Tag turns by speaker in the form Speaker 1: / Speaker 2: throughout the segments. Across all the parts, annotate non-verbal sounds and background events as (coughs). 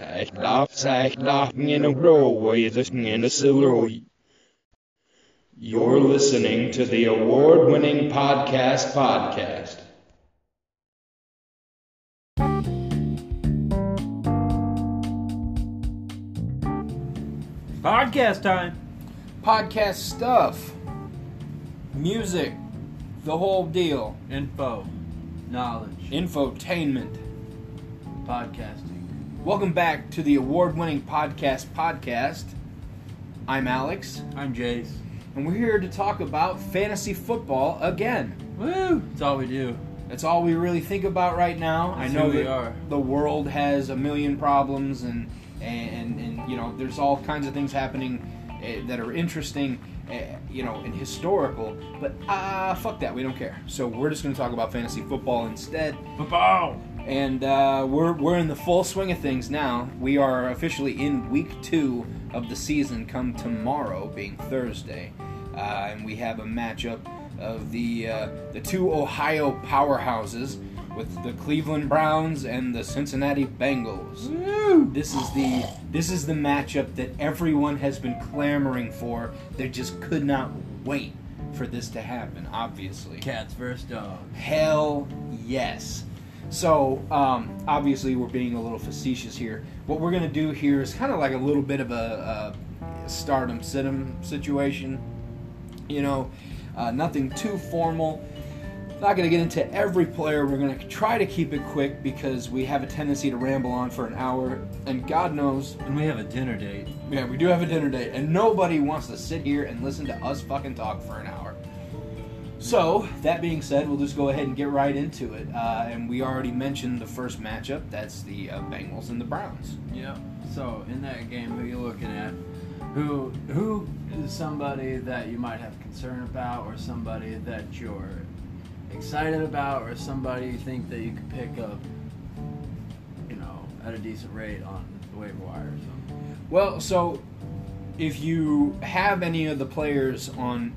Speaker 1: Sech laugh, sech laughing in a row, in a silroy. You're listening to the award winning podcast podcast.
Speaker 2: Podcast time.
Speaker 3: podcast stuff, music, the whole deal,
Speaker 2: Info, knowledge,
Speaker 3: infotainment.
Speaker 2: podcasting.
Speaker 3: Welcome back to the award winning podcast podcast. I'm Alex,
Speaker 2: I'm Jace.
Speaker 3: and we're here to talk about fantasy football again.
Speaker 2: Woo! That's all we do.
Speaker 3: That's all we really think about right now.
Speaker 2: That's
Speaker 3: I know
Speaker 2: we are.
Speaker 3: the world has a million problems, and and and you know there's all kinds of things happening uh, that are interesting, uh, you know, and historical. But ah, uh, fuck that, we don't care. So we're just going to talk about fantasy football instead.
Speaker 2: Football.
Speaker 3: And uh, we're we're in the full swing of things now. We are officially in week two of the season. Come tomorrow, being Thursday, uh, and we have a matchup of the uh, the two Ohio powerhouses with the Cleveland Browns and the Cincinnati Bengals.
Speaker 2: Woo!
Speaker 3: This is the this is the matchup that everyone has been clamoring for. They just could not wait for this to happen. Obviously,
Speaker 2: Cats versus dogs.
Speaker 3: Hell yes. So, um, obviously, we're being a little facetious here. What we're going to do here is kind of like a little bit of a, a stardom situm situation. You know, uh, nothing too formal. Not going to get into every player. We're going to try to keep it quick because we have a tendency to ramble on for an hour. And God knows,
Speaker 2: And we have a dinner date.
Speaker 3: yeah, we do have a dinner date, and nobody wants to sit here and listen to us fucking talk for an hour. So, that being said, we'll just go ahead and get right into it. Uh, and we already mentioned the first matchup. That's the uh, Bengals and the Browns.
Speaker 2: Yep. So in that game, who are you looking at? Who who is somebody that you might have concern about, or somebody that you're excited about, or somebody you think that you could pick up, you know, at a decent rate on the waiver wire or something?
Speaker 3: Well, so if you have any of the players on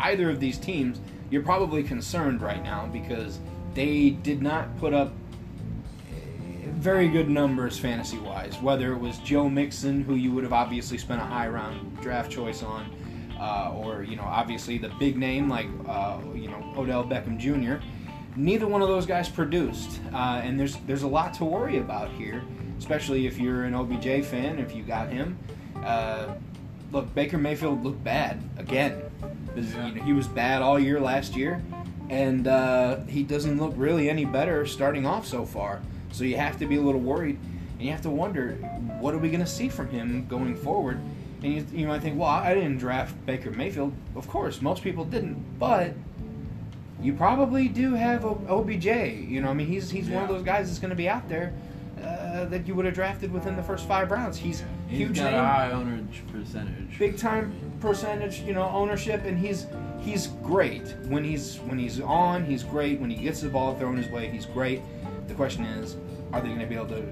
Speaker 3: either of these teams, you're probably concerned right now because they did not put up eh, very good numbers fantasy wise. Whether it was Joe Mixon, who you would have obviously spent a high round draft choice on, uh, or you know obviously the big name like uh, you know Odell Beckham Jr. Neither one of those guys produced, uh, and there's there's a lot to worry about here, especially if you're an OBJ fan. If you got him, uh, look Baker Mayfield looked bad again.
Speaker 2: Yeah.
Speaker 3: you know, he was bad all year last year, and uh, he doesn't look really any better starting off so far. So you have to be a little worried, and you have to wonder what are we going to see from him going forward. And you, you might think, well, I didn't draft Baker Mayfield. Of course, most people didn't, but you probably do have OBJ. You know, I mean, he's he's one of those guys that's going to be out there uh, that you would have drafted within the first five rounds. He's
Speaker 2: He's
Speaker 3: huge
Speaker 2: got
Speaker 3: name
Speaker 2: a high ownerage percentage.
Speaker 3: big time percentage, you know, ownership, and he's he's great when he's when he's on. He's great when he gets the ball thrown his way. He's great. The question is, are they going to be able to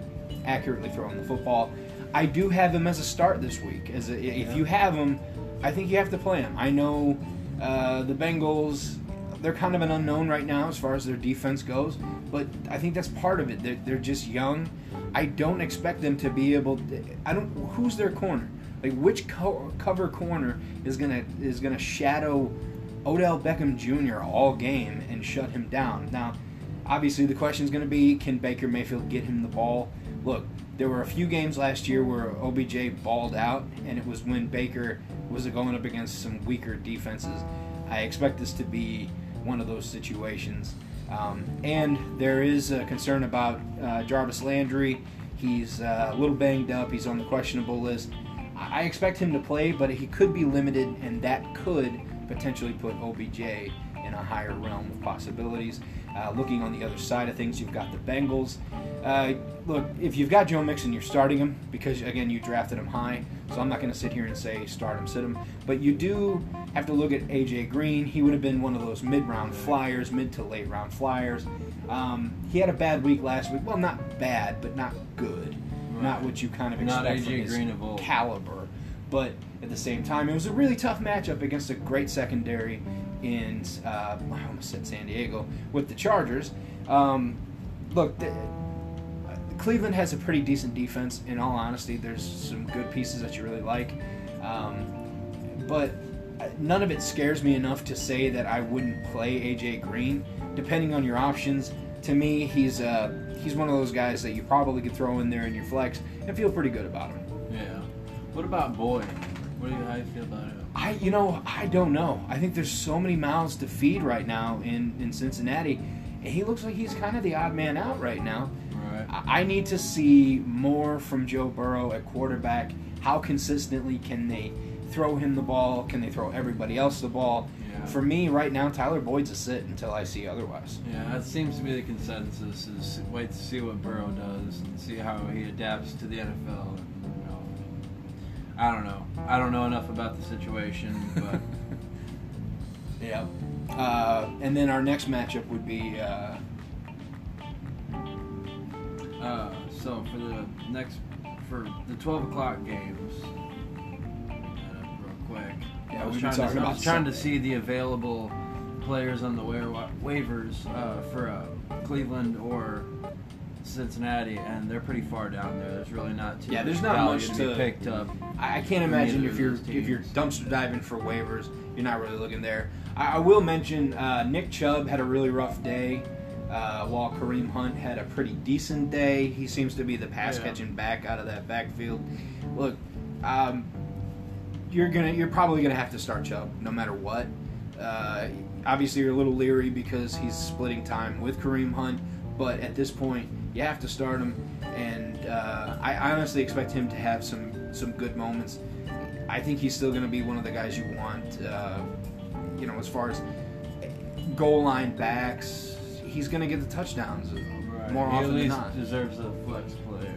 Speaker 3: accurately throw him the football? I do have him as a start this week. As a, if
Speaker 2: Yeah.
Speaker 3: you have him, I think you have to play him. I know uh, the Bengals. They're kind of an unknown right now as far as their defense goes, but I think that's part of it. They're, they're just young. I don't expect them to be able. To, I don't. Who's their corner? Like which co- cover corner is gonna is gonna shadow Odell Beckham Jr. all game and shut him down? Now, obviously the question is gonna be, can Baker Mayfield get him the ball? Look, there were a few games last year where OBJ balled out, and it was when Baker was going up against some weaker defenses. I expect this to be one of those situations. Um, and there is a concern about uh, Jarvis Landry. He's uh, a little banged up. He's on the questionable list. I expect him to play, but he could be limited, and that could potentially put OBJ in a higher realm of possibilities. Uh, looking on the other side of things, you've got the Bengals. Uh, look, if you've got Joe Mixon, you're starting him because, again, you drafted him high. So I'm not going to sit here and say start him, sit him. But you do have to look at AJ Green. He would have been one of those mid-round flyers, mid to late round flyers. Um, he had a bad week last week. Well, not bad, but not good. Not what you kind of
Speaker 2: Not
Speaker 3: expect from
Speaker 2: AJ
Speaker 3: his
Speaker 2: Green
Speaker 3: caliber. But at the same time, it was a really tough matchup against a great secondary in uh, I almost said San Diego with the Chargers. Um, look, the, Cleveland has a pretty decent defense. In all honesty, there's some good pieces that you really like, um, but none of it scares me enough to say that I wouldn't play AJ Green. Depending on your options, to me, he's uh, he's one of those guys that you probably could throw in there in your flex and feel pretty good about him.
Speaker 2: Yeah. What about Boyd? What do you how do you feel about him?
Speaker 3: I you know I don't know. I think there's so many mouths to feed right now in in Cincinnati. And he looks like he's kind of the odd man out right now.
Speaker 2: Right.
Speaker 3: I I need to see more from Joe Burrow at quarterback. How consistently can they throw him the ball? Can they throw everybody else the ball?
Speaker 2: Yeah.
Speaker 3: For me, right now, Tyler Boyd's a sit until I see otherwise.
Speaker 2: Yeah, that seems to be the consensus. Is wait to see what Burrow does and see how he adapts to the NFL. You know, I don't know. I don't know enough about the situation, but (laughs)
Speaker 3: Yeah. Uh, and then our next matchup would be uh,
Speaker 2: uh, so for the next for the twelve o'clock games, uh, real quick.
Speaker 3: Yeah,
Speaker 2: I was trying,
Speaker 3: talking
Speaker 2: to, I was trying to see the available players on the wa- waivers uh, for uh, Cleveland or Cincinnati, and they're pretty far down there. There's really not too
Speaker 3: Yeah, there's
Speaker 2: much
Speaker 3: not much
Speaker 2: to,
Speaker 3: to-
Speaker 2: be picked up.
Speaker 3: I, I can't imagine if you're if you're dumpster diving for waivers, you're not really looking there. I, I will mention uh, Nick Chubb had a really rough day, uh, while Kareem Hunt had a pretty decent day. He seems to be the pass
Speaker 2: Yeah.
Speaker 3: catching back out of that backfield. Look, um, you're gonna you're probably gonna have to start Chubb no matter what. Uh, obviously, you're a little leery because he's splitting time with Kareem Hunt, but at this point, you have to start him. And uh, I I honestly expect him to have some some good moments. I think he's still going to be one of the guys you want. Uh, you know, as far as goal line backs, he's going to get the touchdowns more
Speaker 2: he
Speaker 3: often
Speaker 2: at
Speaker 3: than not.
Speaker 2: deserves a flex play.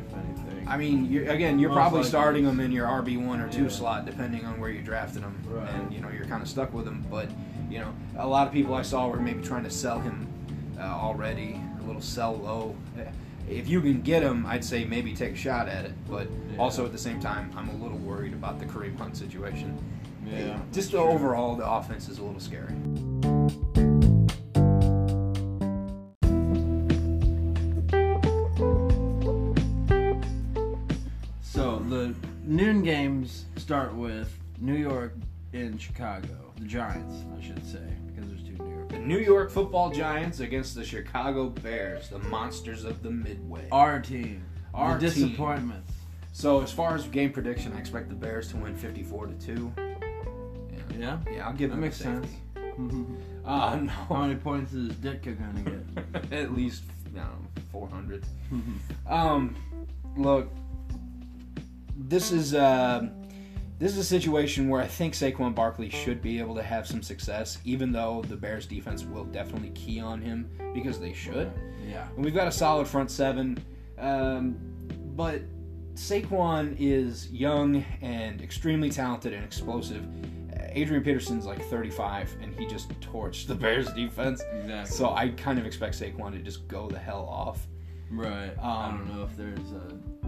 Speaker 3: I mean, you're, again, you're
Speaker 2: Most
Speaker 3: probably
Speaker 2: likely.
Speaker 3: starting them in your RB one or two
Speaker 2: Yeah.
Speaker 3: slot, depending on where you drafted them,
Speaker 2: Right.
Speaker 3: and you know you're kind of stuck with them. But you know, a lot of people I saw were maybe trying to sell him uh, already, a little sell low. If you can get him, I'd say maybe take a shot at it. But
Speaker 2: Yeah.
Speaker 3: also at the same time, I'm a little worried about the Kareem Hunt situation.
Speaker 2: yeah.
Speaker 3: Just overall, the offense is a little scary.
Speaker 2: Start with New York in Chicago. The Giants, I should say, because there's two New York.
Speaker 3: The New York Football Giants against the Chicago Bears, the monsters of the Midway.
Speaker 2: Our team.
Speaker 3: Our
Speaker 2: the
Speaker 3: team.
Speaker 2: disappointments.
Speaker 3: So as far as game prediction, I expect the Bears to win 54 to two.
Speaker 2: Yeah.
Speaker 3: Yeah, I'll give
Speaker 2: That
Speaker 3: them
Speaker 2: makes sense. (laughs)
Speaker 3: Uh,
Speaker 2: How many points is Dick gonna get? (laughs)
Speaker 3: at least I don't know, 400. (laughs) Um, look, this is uh, this is a situation where I think Saquon Barkley should be able to have some success, even though the Bears defense will definitely key on him because they should.
Speaker 2: yeah.
Speaker 3: And we've got a solid front seven, um, but Saquon is young and extremely talented and explosive. Adrian Peterson's like 35, and he just torched the Bears defense.
Speaker 2: Exactly.
Speaker 3: So I kind of expect Saquon to just go the hell off.
Speaker 2: Right. I
Speaker 3: Um,
Speaker 2: don't know if there's a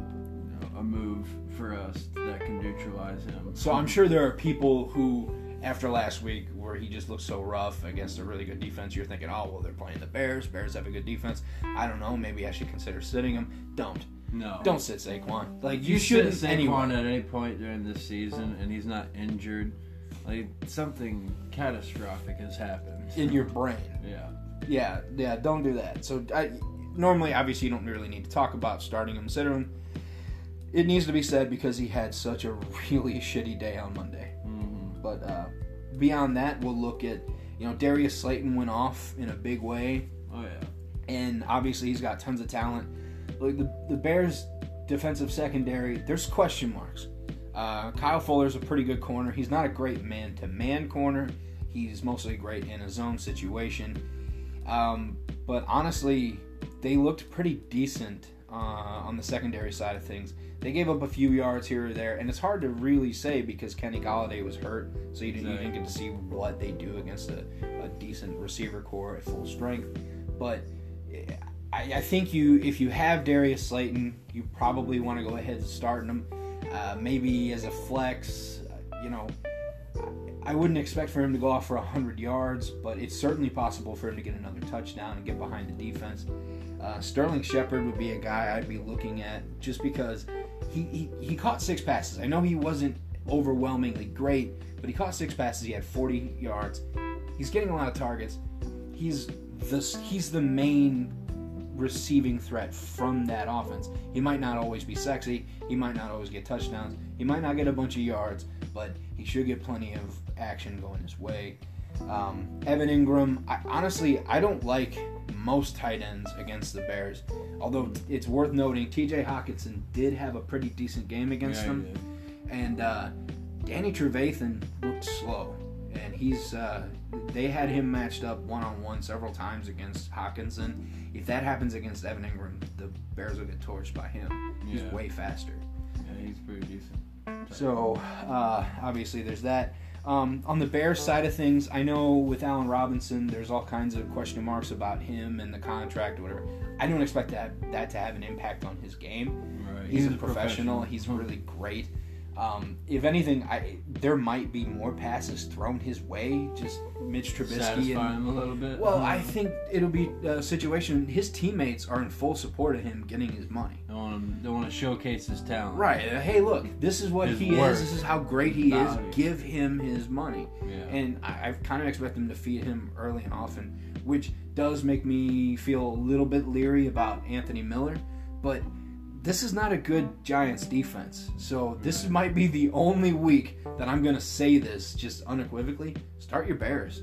Speaker 2: a move for us that can neutralize him.
Speaker 3: So I'm sure there are people who, after last week, where he just looked so rough against a really good defense, you're thinking, oh well, they're playing the Bears. Bears have a good defense. I don't know. Maybe I should consider sitting him. Don't.
Speaker 2: No.
Speaker 3: Don't sit Saquon. Like you,
Speaker 2: You
Speaker 3: shouldn't
Speaker 2: sit Saquon
Speaker 3: anyway.
Speaker 2: at any point during this season, and he's not injured. Like something catastrophic has happened.
Speaker 3: in your brain.
Speaker 2: yeah.
Speaker 3: Yeah, yeah, don't do that. So I normally obviously you don't really need to talk about starting him, sit him. It needs to be said because he had such a really (laughs) shitty day on Monday.
Speaker 2: hmm
Speaker 3: But uh, beyond that, we'll look at you know Darius Slayton went off in a big way,
Speaker 2: Oh yeah.
Speaker 3: and obviously he's got tons of talent. Like the the Bears' defensive secondary, there's question marks. Uh, Kyle Fuller's a pretty good corner. He's not a great man-to-man corner. He's mostly great in a zone situation. Um, but honestly, they looked pretty decent uh, on the secondary side of things. They gave up a few yards here or there, and it's hard to really say because Kenny Golladay was hurt, so you didn't, you didn't get to see what they do against a, a decent receiver core at full strength. But eh, I, I think you, if you have Darius Slayton, you probably want to go ahead and start him. Uh, maybe as a flex, uh, you know. I wouldn't expect for him to go off for 100 yards, but it's certainly possible for him to get another touchdown and get behind the defense. Uh, Sterling Shepard would be a guy I'd be looking at just because he, he, he caught six passes. I know he wasn't overwhelmingly great, but he caught six passes. He had 40 yards. He's getting a lot of targets. He's the he's the main receiving threat from that offense. He might not always be sexy. He might not always get touchdowns. He might not get a bunch of yards, but he should get plenty of action going his way. Um, Evan Engram, I, honestly, I don't like most tight ends against the Bears. Although it's worth noting, T.J. Hockenson did have a pretty decent game against
Speaker 2: Yeah,
Speaker 3: them, and uh, Danny Trevathan looked slow, and he's uh, they had him matched up one on one several times against Hockenson. If that happens against Evan Engram, the Bears will get torched by him. He's
Speaker 2: Yeah.
Speaker 3: way faster.
Speaker 2: Yeah, he's pretty decent.
Speaker 3: So uh, obviously there's that. Um, on the Bears side of things, I know with Allen Robinson, there's all kinds of question marks about him and the contract or whatever. I don't expect that that to have an impact on his game.
Speaker 2: Right.
Speaker 3: He's, a professional. He's really great. Um, if anything, I there might be more passes thrown his way. Just Mitch Trubisky
Speaker 2: satisfy
Speaker 3: and
Speaker 2: him a little bit.
Speaker 3: well, I think it'll be a situation. His teammates are in full support of him getting his money.
Speaker 2: don't want him. Don't want to showcase his talent.
Speaker 3: Right. uh, Hey, look, this is what
Speaker 2: His
Speaker 3: he
Speaker 2: worth.
Speaker 3: is. This is how great he is. Give him his money.
Speaker 2: Yeah.
Speaker 3: And I, I kind of expect them to feed him early and often, which does make me feel a little bit leery about Anthony Miller. But this is not a good Giants defense. So this might be the only week that I'm going to say this just unequivocally. Start your Bears.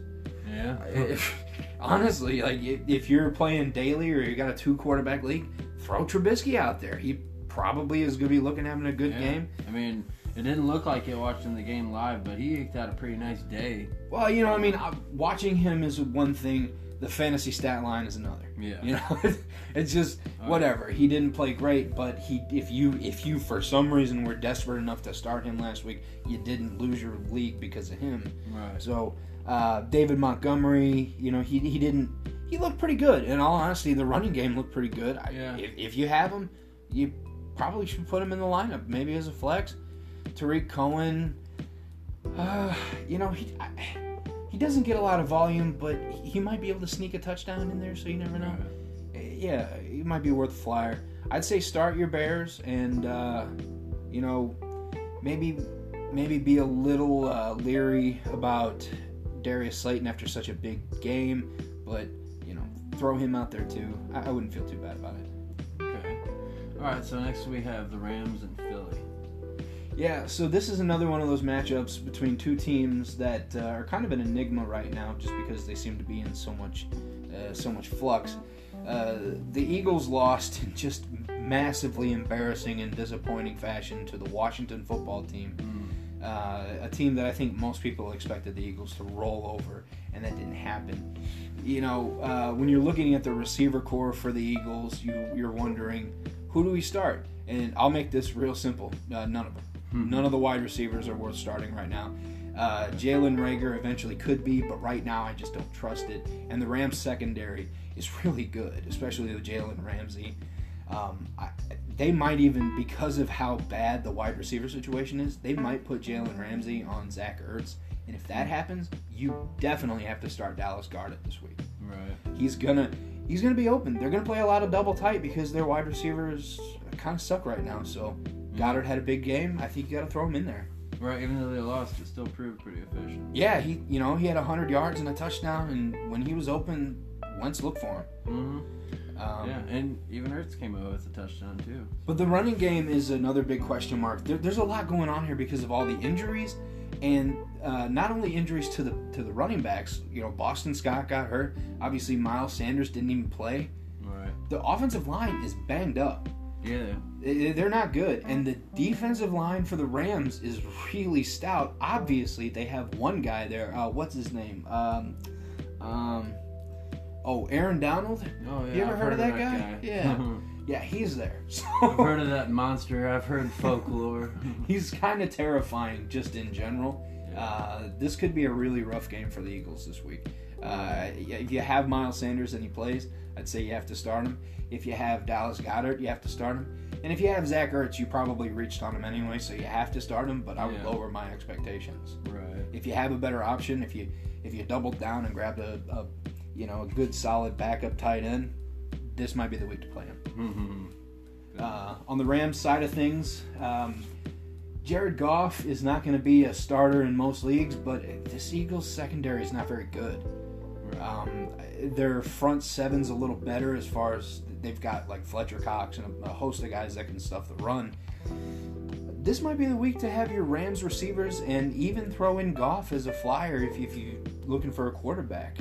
Speaker 2: yeah.
Speaker 3: If, honestly, like if, you're playing daily or you got a two quarterback league, throw Trubisky out there. He probably is going to be looking having a good
Speaker 2: Yeah.
Speaker 3: game.
Speaker 2: I mean, it didn't look like it watching the game live, but he had a pretty nice day.
Speaker 3: Well, you know, I mean, uh, watching him is one thing. The fantasy stat line is another.
Speaker 2: Yeah.
Speaker 3: You know, (laughs) it's just
Speaker 2: All right.
Speaker 3: whatever. He didn't play great, but he if you if you for some reason were desperate enough to start him last week, you didn't lose your league because of him.
Speaker 2: Right.
Speaker 3: So uh, David Montgomery, you know, he he didn't he looked pretty good. In all honesty, the running game looked pretty good. I,
Speaker 2: Yeah.
Speaker 3: if, if you have him, you probably should put him in the lineup, maybe as a flex. Tarik Cohen, uh, you know, he I, he doesn't get a lot of volume, but he might be able to sneak a touchdown in there. So you never know. Yeah, he might be worth a flyer. I'd say start your Bears and uh, you know maybe maybe be a little uh, leery about Darius Slayton after such a big game, but you know throw him out there too. I, I wouldn't feel too bad about it.
Speaker 2: Okay. All right. So next we have the Rams and Philly.
Speaker 3: Yeah, so this is another one of those matchups between two teams that uh, are kind of an enigma right now, just because they seem to be in so much, uh, so much flux. Uh, the Eagles lost in just massively embarrassing and disappointing fashion to the Washington football team, uh, a team that I think most people expected the Eagles to roll over, and that didn't happen. You know, uh, when you're looking at the receiver core for the Eagles, you you're wondering who do we start? And I'll make this real simple: uh, none of them. None of the wide receivers are worth starting right now. Uh, Jalen Reagor eventually could be, but right now I just don't trust it. And the Rams secondary is (laughs) really good, especially with Jalen Ramsey. Um, I, they might even, because of how bad the wide receiver situation is, they might put Jalen Ramsey on Zach Ertz. And if that happens, you definitely have to start Dallas Goedert this week.
Speaker 2: Right.
Speaker 3: He's gonna he's gonna be open. They're gonna play a lot of double tight because their wide receivers kind of suck right now. So Goedert had a big game. I think you got to throw him in there.
Speaker 2: Right. Even though they lost, it still proved pretty efficient.
Speaker 3: Yeah, he you know he had hundred yards and a touchdown, and when he was open, Wentz looked for him.
Speaker 2: hmm
Speaker 3: Um,
Speaker 2: yeah, and even Ertz came out with a touchdown too.
Speaker 3: But the running game is another big question mark. There, there's a lot going on here because of all the injuries, and uh, not only injuries to the to the running backs. You know, Boston Scott got hurt. Obviously, Miles Sanders didn't even play.
Speaker 2: Right.
Speaker 3: The offensive line is banged up.
Speaker 2: Yeah.
Speaker 3: They're not good, and the defensive line for the Rams is really stout. Obviously, they have one guy there. Uh, what's his name? Um, um, oh, Aaron Donald.
Speaker 2: Oh yeah.
Speaker 3: You ever
Speaker 2: I've
Speaker 3: heard of that guy? Yeah. (laughs) Yeah, he's there. (laughs) So
Speaker 2: I've heard of that monster. I've heard folklore. (laughs)
Speaker 3: he's kind of terrifying just in general.
Speaker 2: Yeah.
Speaker 3: Uh, this could be a really rough game for the Eagles this week. Uh, if you have Miles Sanders and he plays, I'd say you have to start him. If you have Dallas Goedert, you have to start him. And if you have Zach Ertz, you probably reached on him anyway, so you have to start him. But I would
Speaker 2: Yeah.
Speaker 3: lower my expectations.
Speaker 2: right.
Speaker 3: If you have a better option, if you if you doubled down and grabbed a, a you know a good solid backup tight end, this might be the week to play him.
Speaker 2: Mm-hmm.
Speaker 3: Uh, on the Rams side of things, um, Jared Goff is not going to be a starter in most leagues, but this Eagles secondary is not very good. Um, their front seven's a little better as far as they've got like Fletcher Cox and a, a host of guys that can stuff the run. This might be the week to have your Rams receivers and even throw in Goff as a flyer if, if you're looking for a quarterback.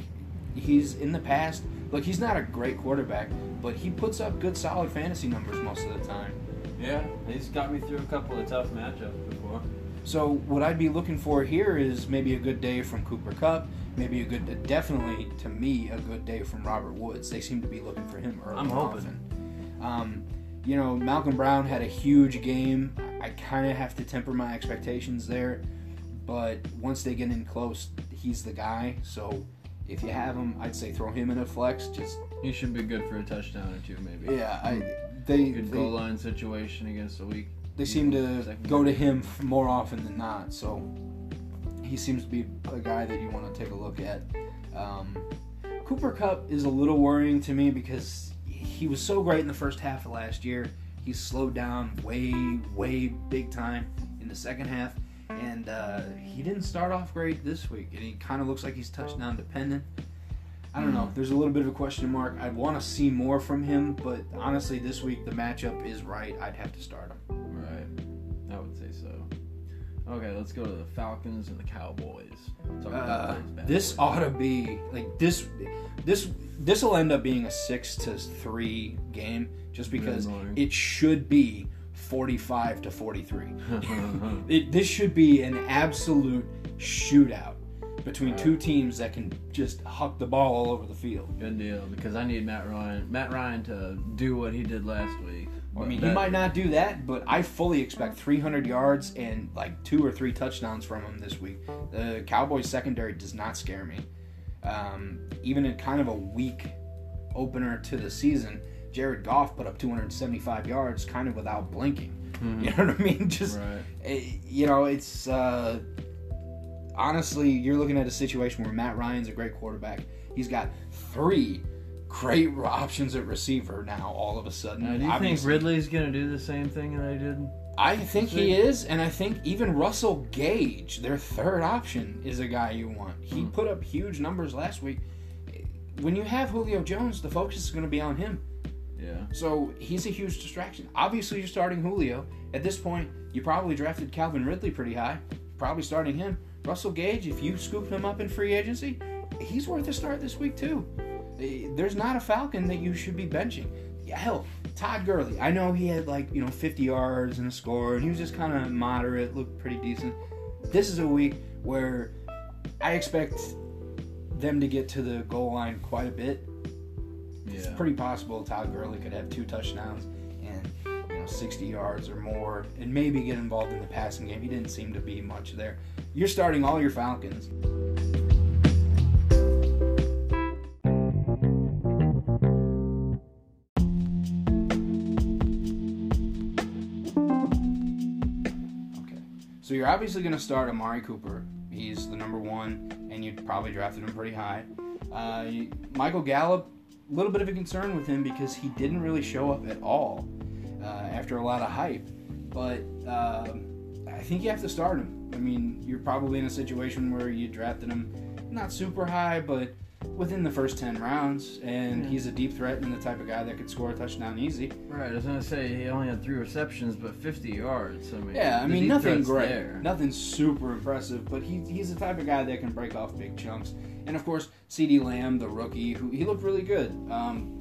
Speaker 3: He's in the past, look, he's not a great quarterback, but he puts up good, solid fantasy numbers most of the time.
Speaker 2: Yeah, he's got me through a couple of tough matchups before.
Speaker 3: So what I'd be looking for here is maybe a good day from Cooper Kupp, maybe a good, definitely to me, a good day from Robert Woods. They seem to be looking for him early.
Speaker 2: I'm hoping.
Speaker 3: often. Um, you know, Malcolm Brown had a huge game. I kind of have to temper my expectations there, but once they get in close, he's the guy. So if you have him, I'd say throw him in a flex. Just
Speaker 2: He should be good for a touchdown or two, maybe.
Speaker 3: yeah, I they
Speaker 2: Good
Speaker 3: they,
Speaker 2: goal line situation against the weak.
Speaker 3: They seem to go to him more often than not. So he seems to be a guy that you want to take a look at. Um, Cooper Kupp is a little worrying to me because he was so great in the first half of last year. He slowed down way, way big time in the second half, and uh, he didn't start off great this week. And he kind of looks like he's touchdown dependent. I don't know. There's a little bit of a question mark. I'd want to see more from him, but honestly, this week the matchup is right. I'd have to start him.
Speaker 2: Would say so. Okay, let's go to the Falcons and the Cowboys. Talk about
Speaker 3: Uh,
Speaker 2: those bad
Speaker 3: this
Speaker 2: boys.
Speaker 3: ought to be like this. This this will end up being a six to three game, just because
Speaker 2: annoying.
Speaker 3: it should be forty five to forty three. (laughs) It, this should be an absolute shootout between two teams that can just huck the ball all over the field.
Speaker 2: Good deal, because I need Matt Ryan. Matt Ryan to do what he did last week.
Speaker 3: I mean, he might not do that, but I fully expect 300 yards and like two or three touchdowns from him this week. The Cowboys secondary does not scare me. Um, even in kind of a weak opener to the season, Jared Goff put up 275 yards kind of without blinking. (laughs) You know what I mean? Just
Speaker 2: Right.
Speaker 3: eh, you know, it's uh, honestly you're looking at a situation where Matt Ryan's a great quarterback. He's got three great options at receiver now. All of a sudden,
Speaker 2: Now, do you think Ridley's gonna do the same thing that I did?
Speaker 3: I think he is, and I think even Russell Gage, their third option, is a guy you want. He hmm. put up huge numbers last week. When you have Julio Jones, the focus is going to be on him.
Speaker 2: Yeah.
Speaker 3: So he's a huge distraction. Obviously, you're starting Julio. At this point, you probably drafted Calvin Ridley pretty high. Probably starting him. Russell Gage, if you scoop him up in free agency, he's worth a start this week too. Eh, There's not a Falcon that you should be benching. Yeah, hell, Todd Gurley. I know he had like you know 50 yards and a score, and he was just kind of moderate, looked pretty decent. This is a week where I expect them to get to the goal line quite a bit. It's pretty possible Todd Gurley could have two touchdowns and you know 60 yards or more, and maybe get involved in the passing game. He didn't seem to be much there. You're starting all your Falcons. You're obviously going to start Amari Cooper. He's the number one, and you probably drafted him pretty high. Uh, Michael Gallup, a little bit of a concern with him because he didn't really show up at all uh, after a lot of hype. But um, I think you have to start him. I mean, you're probably in a situation where you drafted him not super high, but within the first 10 rounds, and
Speaker 2: Yeah.
Speaker 3: he's a deep threat and the type of guy that could score a touchdown easy.
Speaker 2: Right. I was gonna say he only had three receptions, but 50 yards. I mean.
Speaker 3: Yeah, I mean, nothing great.
Speaker 2: There.
Speaker 3: Nothing super impressive, but he, he's the type of guy that can break off big chunks. And of course, CeeDee Lamb, the rookie, who he looked really good. Um,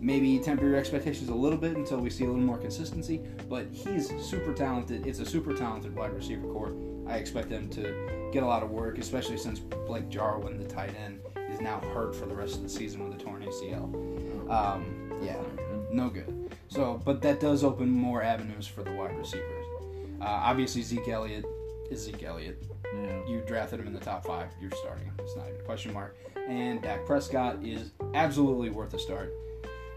Speaker 3: maybe temper your expectations a little bit until we see a little more consistency, but he's super talented. It's a super talented wide receiver core. I expect them to get a lot of work, especially since Blake Jarwin, the tight end, now hurt for the rest of the season with a torn ACL. Um, yeah, no good. So, but that does open more avenues for the wide receivers. Uh, obviously, Zeke Elliott is Zeke Elliott.
Speaker 2: Yeah.
Speaker 3: You drafted him in the top five. You're starting him. It's not even a question mark. And Dak Prescott is absolutely worth a start.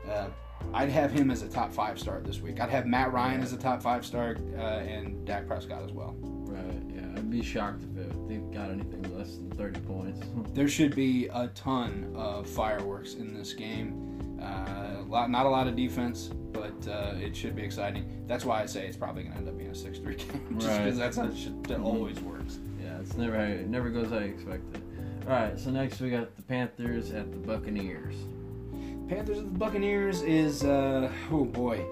Speaker 3: Uh, I'd have him as a top five start this week. I'd have Matt Ryan as a top five start uh, and Dak Prescott as well.
Speaker 2: Right. Yeah. I'd be shocked if they got anything less than 30 points. (laughs)
Speaker 3: There should be a ton of fireworks in this game. Uh, a lot, not a lot of defense, but uh, it should be exciting. That's why I say it's probably going to end up being a 6 3 (laughs) game. Just
Speaker 2: Right.
Speaker 3: because that's how it, should, it always works.
Speaker 2: Yeah, it's never it never goes how you expected. All right, so next we got the Panthers at the Buccaneers.
Speaker 3: Panthers and the Buccaneers is uh, oh boy.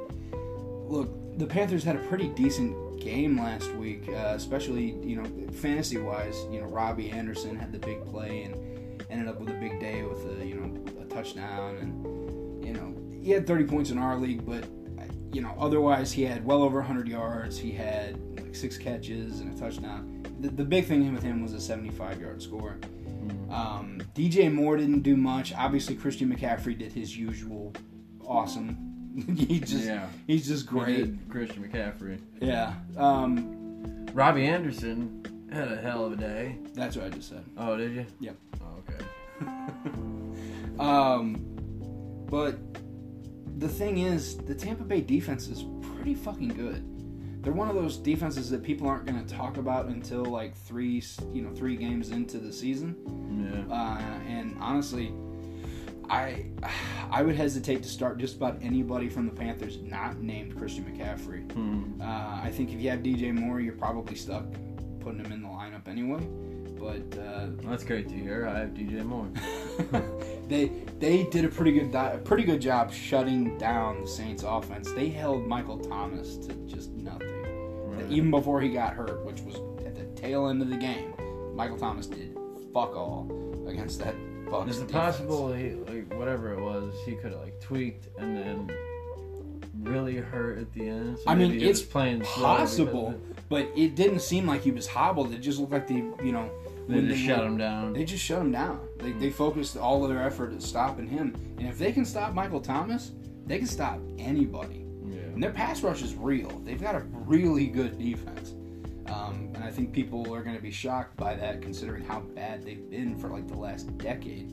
Speaker 3: Look, the Panthers had a pretty decent game last week, uh, especially you know fantasy wise. You know Robby Anderson had the big play and ended up with a big day with a you know a touchdown and you know he had 30 points in our league, but you know otherwise he had well over 100 yards. He had like six catches and a touchdown. The, the big thing with him was a 75 yard score. Um, DJ Moore didn't do much. Obviously, Christian McCaffrey did his usual awesome. (laughs) he just
Speaker 2: Yeah.
Speaker 3: he's just great.
Speaker 2: Christian McCaffrey.
Speaker 3: Yeah. Um,
Speaker 2: Robby Anderson had a hell of a day.
Speaker 3: that's what I just said.
Speaker 2: Oh, did you?
Speaker 3: Yep.
Speaker 2: Oh, okay. (laughs)
Speaker 3: Um, but the thing is, the Tampa Bay defense is pretty fucking good. They're one of those defenses that people aren't going to talk about until like three, you know, three games into the season.
Speaker 2: Yeah.
Speaker 3: Uh, and honestly, I I would hesitate to start just about anybody from the Panthers not named Christian McCaffrey.
Speaker 2: Hmm.
Speaker 3: Uh, I think if you have DJ Moore, you're probably stuck putting him in the lineup anyway. But uh,
Speaker 2: that's great to hear. I have DJ Moore. (laughs)
Speaker 3: they they did a pretty good di- a pretty good job shutting down the Saints offense. They held Michael Thomas to just nothing.
Speaker 2: Right.
Speaker 3: Even before he got hurt, which was at the tail end of the game, Michael Thomas did fuck all against that
Speaker 2: Is it
Speaker 3: defense.
Speaker 2: possible he like whatever it was he could have like tweaked and then really hurt at the end? So
Speaker 3: I mean, it's
Speaker 2: playing
Speaker 3: possible, but it didn't seem like he was hobbled. It just looked like they, you know.
Speaker 2: They just
Speaker 3: they
Speaker 2: shut
Speaker 3: were-
Speaker 2: him down.
Speaker 3: They just shut him down. They, they hmm. focused all of their effort at stopping him. And if they can stop Michael Thomas, they can stop anybody.
Speaker 2: yeah.
Speaker 3: And their pass rush is real. They've got a really good defense. Um, and I think people are going to be shocked by that considering how bad they've been for like the last decade.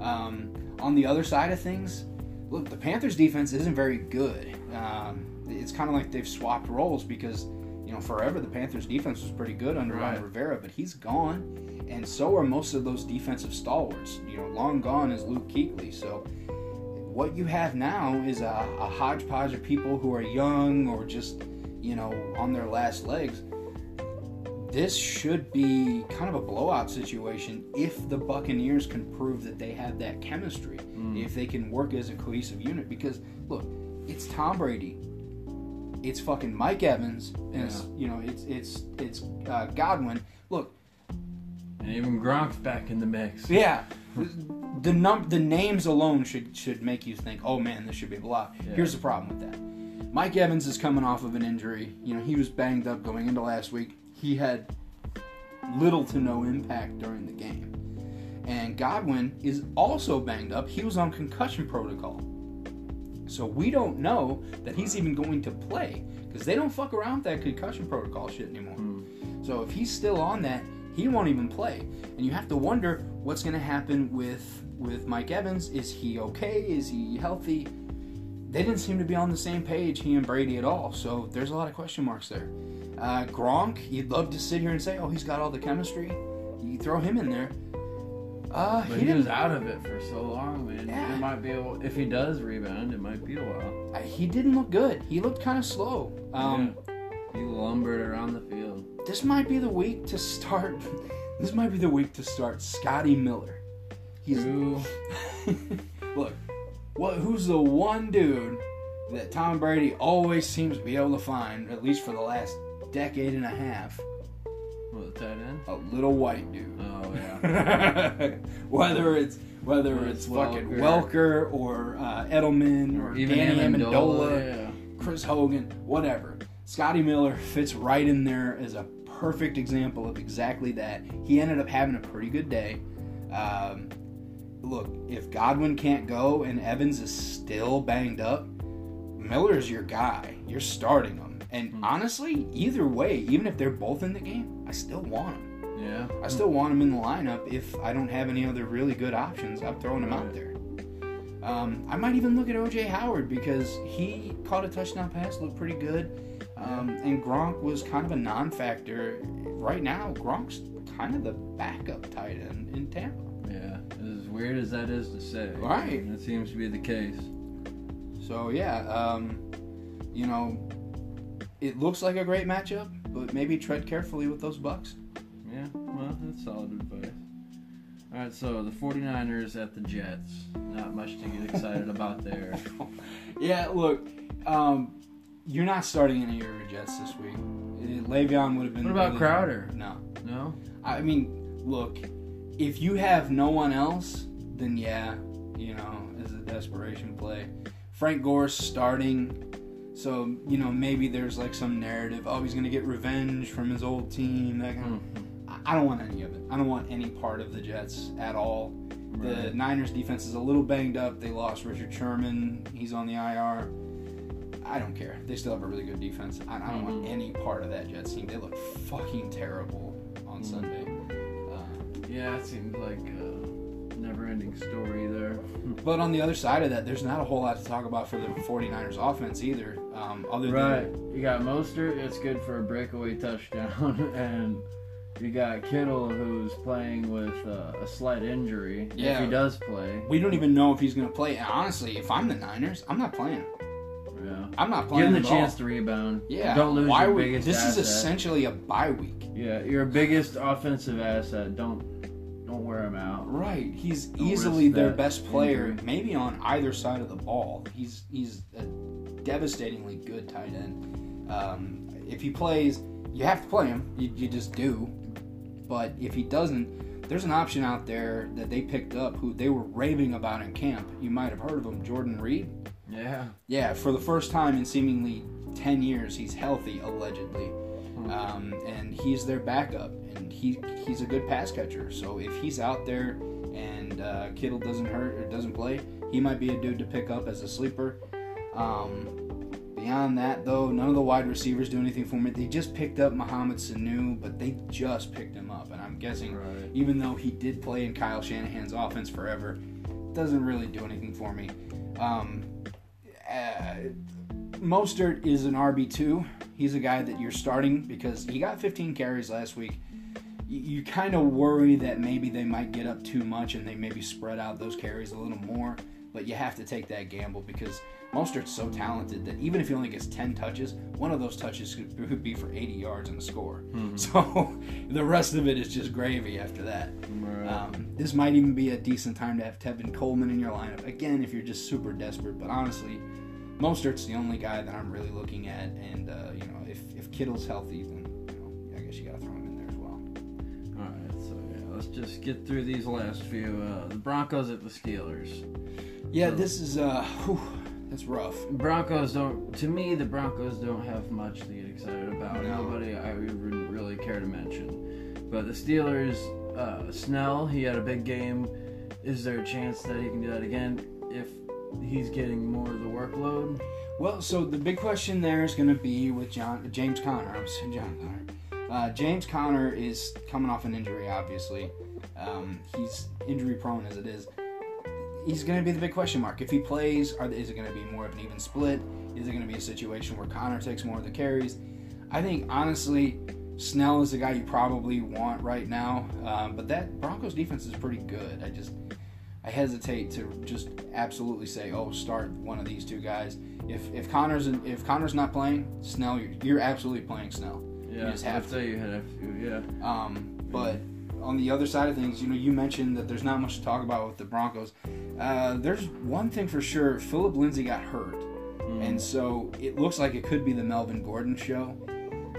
Speaker 3: Um, on the other side of things, look, the Panthers defense isn't very good. Um, it's kind of like they've swapped roles because, you know, forever the Panthers defense was pretty good under Ron Rivera, but he's gone. And so are most of those defensive stalwarts. You know, long gone is Luke Kuechly. So what you have now is a, a hodgepodge of people who are young or just, you know, on their last legs. This should be kind of a blowout situation if the Buccaneers can prove that they have that chemistry, if they can work as a cohesive unit. Because look, it's Tom Brady, it's fucking Mike Evans, and it's you know it's it's it's uh, Godwin. Look,
Speaker 2: And even Gronk's back in the mix.
Speaker 3: yeah. The num the names alone should should make you think, oh man, this should be a block.
Speaker 2: Yeah.
Speaker 3: Here's the problem with that. Mike Evans is coming off of an injury. You know, he was banged up going into last week. He had little to no impact during the game. And Godwin is also banged up. He was on concussion protocol. So we don't know that he's even going to play because they don't fuck around with that concussion protocol shit anymore. Hmm. So if he's still on that, he won't even play. And you have to wonder what's going to happen with with Mike Evans. Is he okay? Is he healthy? They didn't seem to be on the same page, he and Brady at all. So there's a lot of question marks there. Uh, Gronk, you'd love to sit here and say, oh, he's got all the chemistry. You throw him in there. Uh,
Speaker 2: But
Speaker 3: he
Speaker 2: he, was out of it for so long, man.
Speaker 3: Yeah.
Speaker 2: It might be a, if he does rebound, it might be a while.
Speaker 3: uh, He didn't look good. He looked kind of slow. Um,
Speaker 2: He lumbered around the field.
Speaker 3: this might be the week to start. (laughs) This might be the week to start Scotty Miller. He's (laughs) look. What? Who's the one dude that Tom Brady always seems to be able to find, at least for the last decade and a half?
Speaker 2: What, the tight end?
Speaker 3: A little white dude.
Speaker 2: Oh, yeah. (laughs)
Speaker 3: whether it's whether
Speaker 2: Or
Speaker 3: it's
Speaker 2: it's
Speaker 3: fucking
Speaker 2: Welker.
Speaker 3: Welker or uh, Edelman or,
Speaker 2: Even
Speaker 3: Danny Amendola.
Speaker 2: Yeah.
Speaker 3: Chris Hogan, whatever. Scotty Miller fits right in there as a perfect example of exactly that. He ended up having a pretty good day. Um, look, if Godwin can't go and Evans is still banged up, Miller's your guy. You're starting And honestly, either way, even if they're both in the game, I still want them.
Speaker 2: Yeah.
Speaker 3: I still want them in the lineup if I don't have any other really good options. I'm throwing him out there. Um, I might even look at OJ Howard because he caught a touchdown pass, looked pretty good. Um, and Gronk was kind of a non factor. Right now, Gronk's kind of the backup tight end in Tampa.
Speaker 2: Yeah. as weird as that is to say,
Speaker 3: Right.
Speaker 2: That seems to be the case.
Speaker 3: So yeah, um, you know, it looks like a great matchup, but maybe tread carefully with those Bucks.
Speaker 2: Yeah, well, that's solid advice. All right, so the 49ers at the Jets. Not much to get excited about there. (laughs)
Speaker 3: Yeah, look, um, you're not starting any of your Jets this week. Uh, Le'Veon would have been.
Speaker 2: What about
Speaker 3: really-
Speaker 2: Crowder?
Speaker 3: No,
Speaker 2: No?
Speaker 3: I mean, look, if you have no one else, then yeah, you know, as a desperation play. Frank Gore starting, so you know maybe there's like some narrative. Oh, he's gonna get revenge from his old team. That kind of.
Speaker 2: Mhm.
Speaker 3: I- don't want any of it. I don't want any part of the Jets at all. The Niners defense is a little banged up. They lost Richard Sherman. He's on the IR. I don't care. They still have a really good defense. I, I don't want
Speaker 2: Mhm.
Speaker 3: any part of that Jets team. They look fucking terrible on
Speaker 2: Mhm.
Speaker 3: Sunday. Uh,
Speaker 2: Yeah, it seems like a never-ending story there.
Speaker 3: but on the other side of that, there's not a whole lot to talk about for the 49ers offense either. Um, other
Speaker 2: Right.
Speaker 3: than
Speaker 2: You got Mostert, it's good for a breakaway touchdown, (laughs) and you got Kittle, who's playing with uh, a slight injury.
Speaker 3: Yeah.
Speaker 2: If he does play.
Speaker 3: we don't even know if he's going to play. And honestly, if I'm the Niners, I'm not playing.
Speaker 2: Yeah.
Speaker 3: I'm not playing.
Speaker 2: Give him the chance
Speaker 3: all.
Speaker 2: to rebound.
Speaker 3: Yeah.
Speaker 2: Don't lose
Speaker 3: Why
Speaker 2: your
Speaker 3: would-
Speaker 2: biggest
Speaker 3: This is essentially a bye week.
Speaker 2: Yeah, your biggest offensive asset. Don't don't wear him out.
Speaker 3: Right. He's
Speaker 2: Don't
Speaker 3: easily their best player,
Speaker 2: injury.
Speaker 3: maybe on either side of the ball. He's he's a devastatingly good tight end. Um, if he plays, you have to play him. You, you just do. But if he doesn't, there's an option out there that they picked up who they were raving about in camp. You might have heard of him, Jordan Reed.
Speaker 2: Yeah.
Speaker 3: Yeah, for the first time in seemingly 10 years, he's healthy, allegedly. Um, and he's their backup, and he he's a good pass catcher. So if he's out there and uh, Kittle doesn't hurt or doesn't play, he might be a dude to pick up as a sleeper. Um, beyond that, though, none of the wide receivers do anything for me. They just picked up Mohamed Sanu, but they just picked him up, and I'm guessing
Speaker 2: Right.
Speaker 3: even though he did play in Kyle Shanahan's offense forever, doesn't really do anything for me. Um, uh, Mostert is an RB2. He's a guy that you're starting because he got 15 carries last week. You, you kind of worry that maybe they might get up too much and they maybe spread out those carries a little more, but you have to take that gamble because Mostert's so talented that even if he only gets 10 touches, one of those touches could, be for 80 yards and a score. So (laughs) the rest of it is just gravy after that.
Speaker 2: Right.
Speaker 3: Um, this might even be a decent time to have Tevin Coleman in your lineup. Again, if you're just super desperate. But honestly, Mostert's the only guy that I'm really looking at. And, uh, you know, if, if Kittle's healthy, then, you know, I guess you got to throw him in there as well.
Speaker 2: All right. So yeah, let's just get through these last few. Uh, the Broncos at the Steelers.
Speaker 3: Yeah,
Speaker 2: So-
Speaker 3: this is, uh, whew, that's rough.
Speaker 2: Broncos don't. To me, the Broncos don't have much to get excited about.
Speaker 3: No.
Speaker 2: Nobody I even really care to mention. But the Steelers, uh, Snell, he had a big game. Is there a chance that he can do that again if he's getting more of the workload?
Speaker 3: Well, so the big question there is going to be with John James Conner. I'm saying John Conner. Uh, James Conner is coming off an injury, obviously. Um, he's injury prone as it is. He's going to be the big question mark. If he plays, are, is it going to be more of an even split? Is it going to be a situation where Conner takes more of the carries? I think honestly, Snell is the guy you probably want right now. Um, but that Broncos defense is pretty good. I just I hesitate to just absolutely say, oh, start one of these two guys. If if Conner's if Conner's not playing, Snell, you're, you're absolutely playing Snell.
Speaker 2: Yeah,
Speaker 3: just have
Speaker 2: say you a few. Yeah.
Speaker 3: Um, but on the other side of things, you know, you mentioned that there's not much to talk about with the Broncos. Uh, there's one thing for sure: Philip Lindsay got hurt, and so it looks like it could be the Melvin Gordon show.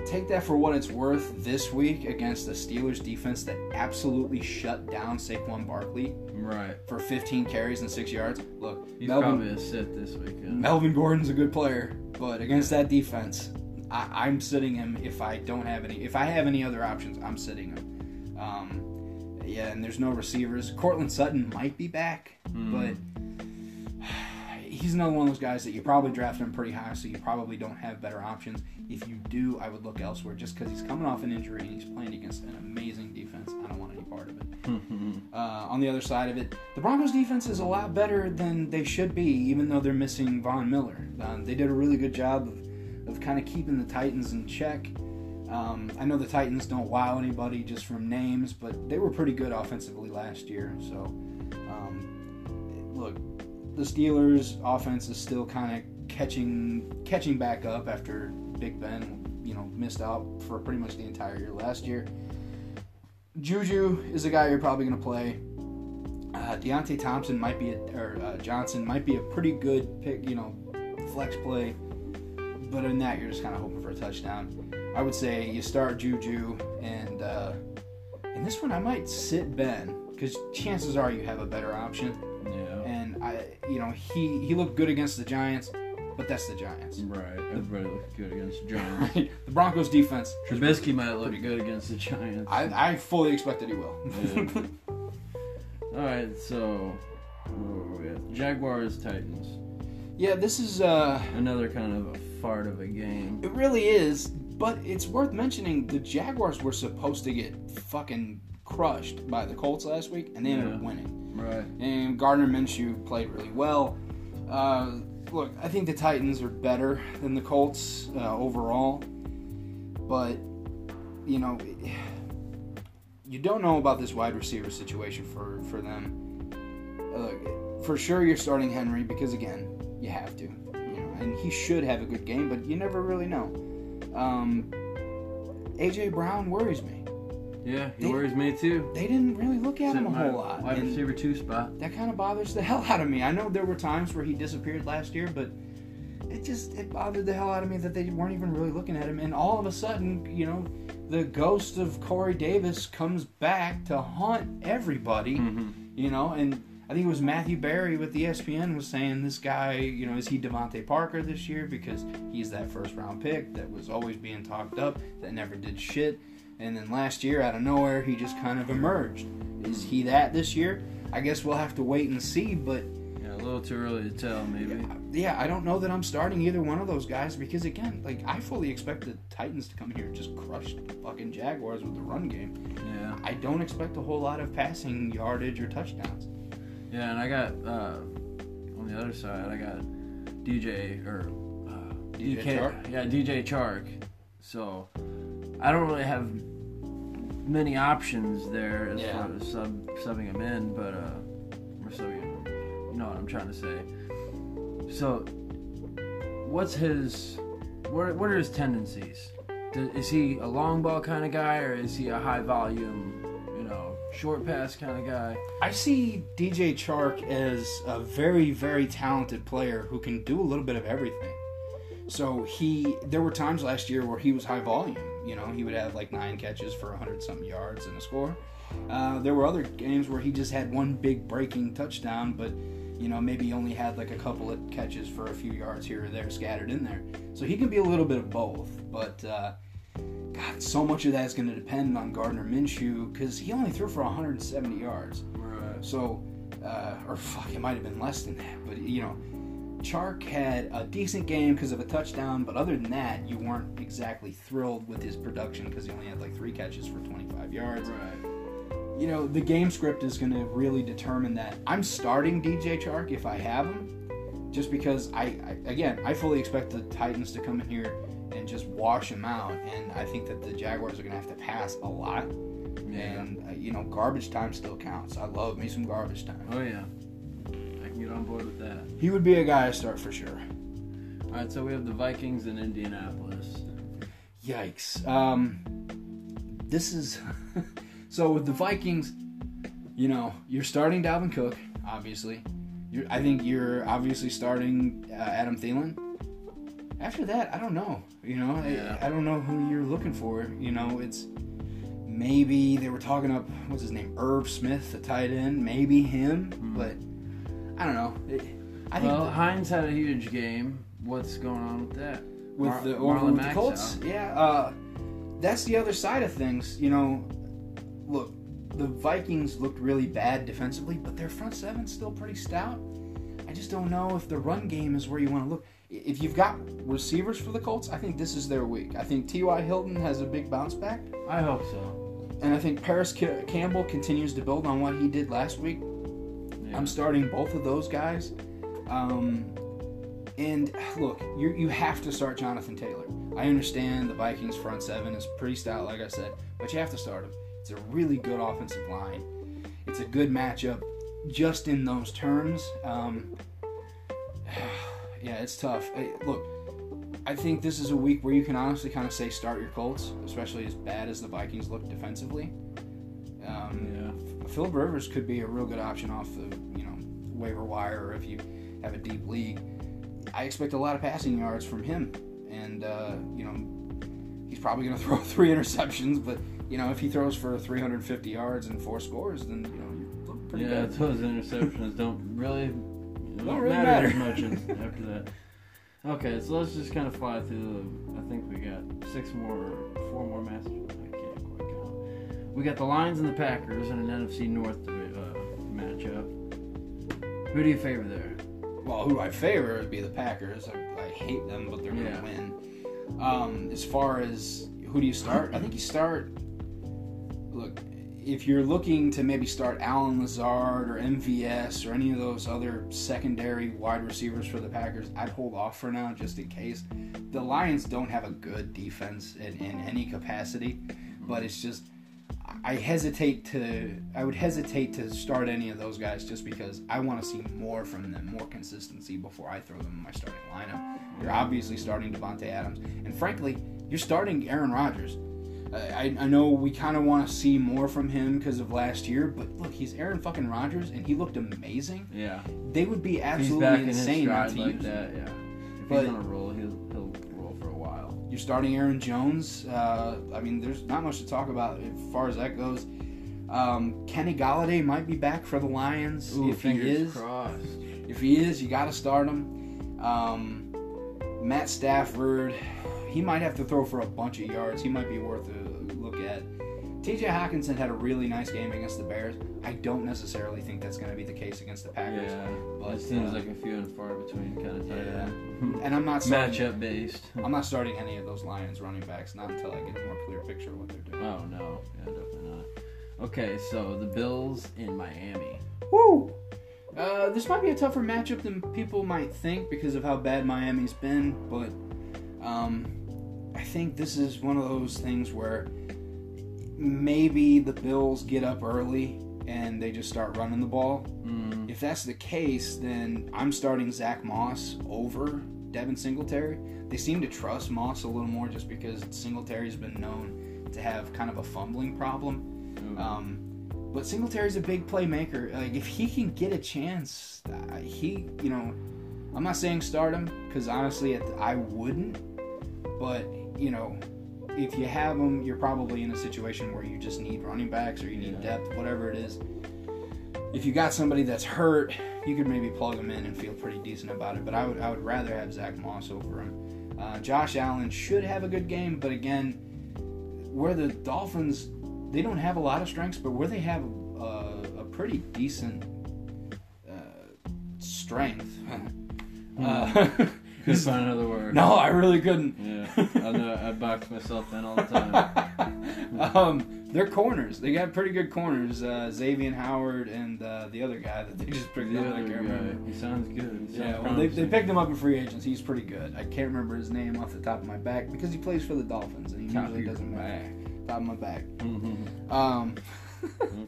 Speaker 3: Take that for what it's worth this week against the Steelers defense that absolutely shut down Saquon Barkley
Speaker 2: Right.
Speaker 3: for 15 carries and six yards. Look,
Speaker 2: He's
Speaker 3: Melvin,
Speaker 2: probably a sit this weekend.
Speaker 3: Melvin Gordon's a good player, but against that defense, I, I'm sitting him if I don't have any. If I have any other options, I'm sitting him. Um, yeah, and there's no receivers. Courtland Sutton might be back, but (sighs) he's another one of those guys that you probably draft him pretty high, so you probably don't have better options. If you do, I would look elsewhere just because he's coming off an injury and he's playing against an amazing defense. I don't want any part of it. (laughs) Uh, on the other side of it, the Broncos defense is a lot better than they should be, even though they're missing Von Miller. Um, they did a really good job of, of kind of keeping the Titans in check. Um, I know the Titans don't wow anybody just from names, but they were pretty good offensively last year. So Um, look, the Steelers' offense is still kind of catching catching back up after Big Ben, you know, missed out for pretty much the entire year last year. Juju is a guy you're probably going to play. Uh, Diontae Thompson might be, a, or uh, Johnson might be a pretty good pick, you know, flex play. But in that, you're just kind of hoping for a touchdown. I would say you start Juju, and uh, in this one, I might sit Ben because chances are you have a better option.
Speaker 2: Yeah.
Speaker 3: And I, you know, he he looked good against the Giants, but that's the Giants.
Speaker 2: Right. Everybody looked good against the Giants. (laughs)
Speaker 3: the Broncos defense. is
Speaker 2: Trubisky might look good against the Giants.
Speaker 3: I, I fully expect that he will.
Speaker 2: Yeah. (laughs) All right, so where were we at? Jaguars Titans.
Speaker 3: yeah, this is uh,
Speaker 2: Another kind of a fart of a game.
Speaker 3: it really is. But it's worth mentioning the Jaguars were supposed to get fucking crushed by the Colts last week, and they ended up winning.
Speaker 2: Right.
Speaker 3: And Gardner Minshew played really well. Uh, look, I think the Titans are better than the Colts uh, overall, but you know, you don't know about this wide receiver situation for for them. Uh, for sure, you're starting Henry because again, you have to, you know, and he should have a good game, but you never really know. Um, AJ Brown worries me.
Speaker 2: Yeah, he
Speaker 3: They-
Speaker 2: worries me too.
Speaker 3: They didn't really look at him a whole lot.
Speaker 2: Wide receiver two spot.
Speaker 3: that kind of bothers the (laughs) hell out of me. I know there were times where he disappeared last year, but it just it bothered the hell out of me that they weren't even really looking at him. And all of a sudden, you know, the ghost of Corey Davis comes back to haunt everybody.
Speaker 2: Mm-hmm.
Speaker 3: You know, and I think it was Matthew Berry with ESPN was saying this guy, you know, is he DeVante Parker this year because he's that first round pick that was always being talked up that never did shit. And then last year, out of nowhere, he just kind of emerged. Is he that this year? I guess we'll have to wait and see. But
Speaker 2: Yeah, a little too early to tell, maybe.
Speaker 3: yeah, I don't know that I'm starting either one of those guys because again, like I fully expect the Titans to come here and just crush the fucking Jaguars with the run game.
Speaker 2: Yeah.
Speaker 3: I don't expect a whole lot of passing yardage or touchdowns.
Speaker 2: Yeah, and I got uh, on the other side, I got DJ or uh,
Speaker 3: DJ
Speaker 2: DK
Speaker 3: Chark?
Speaker 2: Yeah, DJ Chark. So I don't really have many options there as
Speaker 3: Yeah.
Speaker 2: far as sub subbing him in, but uh, or subbing him. You know what I'm trying to say. So, what's his? What what are his tendencies? Is he a long ball kind of guy, or is he a high volume, short pass kind of guy?
Speaker 3: I see DJ Chark as a very, very talented player who can do a little bit of everything. So he, there were times last year where he was high volume. You know, he would have like nine catches for a hundred something yards and a score. Uh, there were other games where he just had one big breaking touchdown, but you know maybe only had like a couple of catches for a few yards here or there scattered in there. So he can be a little bit of both. But uh, God, so much of that is going to depend on Gardner Minshew because he only threw for 170 yards.
Speaker 2: Right.
Speaker 3: So, uh, or fuck, it might have been less than that. But you know, Chark had a decent game because of a touchdown. But other than that, you weren't exactly thrilled with his production because he only had like three catches for 25 yards.
Speaker 2: Right.
Speaker 3: You know, the game script is going to really determine that. I'm starting DJ Chark if I have him, just because I, I again I fully expect the Titans to come in here and just wash them out, and I think that the Jaguars are going to have to pass a lot.
Speaker 2: Yeah.
Speaker 3: And uh, you know, garbage time still counts. I love me some garbage time.
Speaker 2: Oh yeah. I can get on board with that.
Speaker 3: He would be a guy I start for sure.
Speaker 2: All right, so we have the Vikings in Indianapolis.
Speaker 3: Yikes. Um, this is (laughs) so with the Vikings. You know, you're starting Dalvin Cook, obviously. You're, I think you're obviously starting uh, Adam Thielen. After that, I don't know. You know,
Speaker 2: Yeah.
Speaker 3: I, I don't know who you're looking for. You know, it's maybe they were talking up what's his name, Irv Smith, the tight end. Maybe him, but I don't know. It, I think
Speaker 2: well,
Speaker 3: the-
Speaker 2: Hines had a huge game. What's going on with that?
Speaker 3: with
Speaker 2: Mar-
Speaker 3: the or with the Colts.
Speaker 2: out.
Speaker 3: Yeah, uh, that's the other side of things. You know, look, the Vikings looked really bad defensively, but their front seven's still pretty stout. I just don't know if the run game is where you want to look. If you've got receivers for the Colts, I think this is their week. I think T.Y. Hilton has a big bounce back,
Speaker 2: I hope so.
Speaker 3: and I think Parris Ca- Campbell continues to build on what he did last week.
Speaker 2: Yeah.
Speaker 3: I'm starting both of those guys. Um, and look, you you have to start Jonathan Taylor. I understand the Vikings front seven is pretty stout, like I said, but you have to start him. It's a really good offensive line. It's a good matchup. Just in those terms. Um, (sighs) yeah, it's tough. Hey, look, I think this is a week where you can honestly kind of say start your Colts, especially as bad as the Vikings look defensively. Um,
Speaker 2: Yeah.
Speaker 3: Philip Rivers could be a real good option off the you know waiver wire, or if you have a deep league. I expect a lot of passing yards from him, and uh, you know he's probably going (laughs) to throw three interceptions. But you know if he throws for 350 yards and four scores, then you know pretty
Speaker 2: yeah,
Speaker 3: good.
Speaker 2: those interceptions don't really don't,
Speaker 3: really
Speaker 2: matter,
Speaker 3: matter.
Speaker 2: as much as (laughs) after that. Okay, so let's just kind of fly through. The, I think we got six more, four more matches. I can't quite count. We got the Lions and the Packers in an NFC North uh, matchup. Who do you favor there?
Speaker 3: Well, who I favor would be the Packers. I, I hate them, but they're going to
Speaker 2: Yeah.
Speaker 3: win. Um, as far as who do you start? I think you start. Look, if you're looking to maybe start Allen Lazard or MVS or any of those other secondary wide receivers for the Packers, I'd hold off for now just in case. The Lions don't have a good defense in, in any capacity, but it's just. I hesitate to. I would hesitate to start any of those guys just because I want to see more from them, more consistency before I throw them in my starting lineup. You're obviously starting Davante Adams, and frankly, you're starting Aaron Rodgers. I, I know we kind of want to see more from him because of last year, but look, he's Aaron fucking Rodgers, and he looked amazing.
Speaker 2: Yeah,
Speaker 3: They would be absolutely
Speaker 2: back in his
Speaker 3: insane not to
Speaker 2: like
Speaker 3: use him.
Speaker 2: that. Yeah, if
Speaker 3: But-
Speaker 2: he's on a roll, he'll he'll roll for a while.
Speaker 3: You're starting Aaron Jones. Uh, I mean, there's not much to talk about as far as that goes. Um, Kenny Golladay might be back for the Lions
Speaker 2: Ooh,
Speaker 3: if he is.
Speaker 2: crossed.
Speaker 3: If he is, you got to start him. Um, Matt Stafford, he might have to throw for a bunch of yards. He might be worth a. TJ Hockenson had a really nice game against the Bears. I don't necessarily think that's going to be the case against the Packers.
Speaker 2: Yeah,
Speaker 3: But,
Speaker 2: it seems
Speaker 3: uh,
Speaker 2: like a few and far between kind of tight
Speaker 3: Yeah.
Speaker 2: end.
Speaker 3: And I'm not starting,
Speaker 2: Matchup based.
Speaker 3: I'm not starting any of those Lions running backs not until I get a more clear picture of what they're doing.
Speaker 2: Oh no, yeah, definitely not. Okay, so the Bills in Miami.
Speaker 3: Woo! Uh, this might be a tougher matchup than people might think because of how bad Miami's been, but um, I think this is one of those things where maybe the Bills get up early and they just start running the ball.
Speaker 2: Mm,
Speaker 3: If that's the case, then I'm starting Zach Moss over Devin Singletary. They seem to trust Moss a little more just because Singletary's been known to have kind of a fumbling problem.
Speaker 2: ooh.
Speaker 3: Um, but Singletary's a big playmaker. Like if he can get a chance, uh, he, you know, I'm not saying start him because honestly, I wouldn't. But you know, if you have them, you're probably in a situation where you just need running backs or you need
Speaker 2: Yeah.
Speaker 3: depth, whatever it is. If you got somebody that's hurt, you could maybe plug them in and feel pretty decent about it. But I would, I would rather have Zach Moss over him. Uh, Josh Allen should have a good game, but again, where the Dolphins they don't have a lot of strengths, but where they have uh, a pretty decent uh, strength. (laughs) uh, (laughs)
Speaker 2: Couldn't (laughs) find another word.
Speaker 3: no, I really couldn't.
Speaker 2: Yeah, I know. I box myself in all the time. (laughs)
Speaker 3: um, they're corners. They got pretty good corners. Uh, Xavien Howard and uh, the other guy that they just picked
Speaker 2: the
Speaker 3: up. I can't
Speaker 2: guy,
Speaker 3: remember.
Speaker 2: he sounds good. He
Speaker 3: Yeah, well, they, they picked him up in free agents. He's pretty good. I can't remember his name off the top of my back because he plays for the Dolphins and he
Speaker 2: Top
Speaker 3: usually doesn't matter. Top of my back.
Speaker 2: Mhm.
Speaker 3: Um,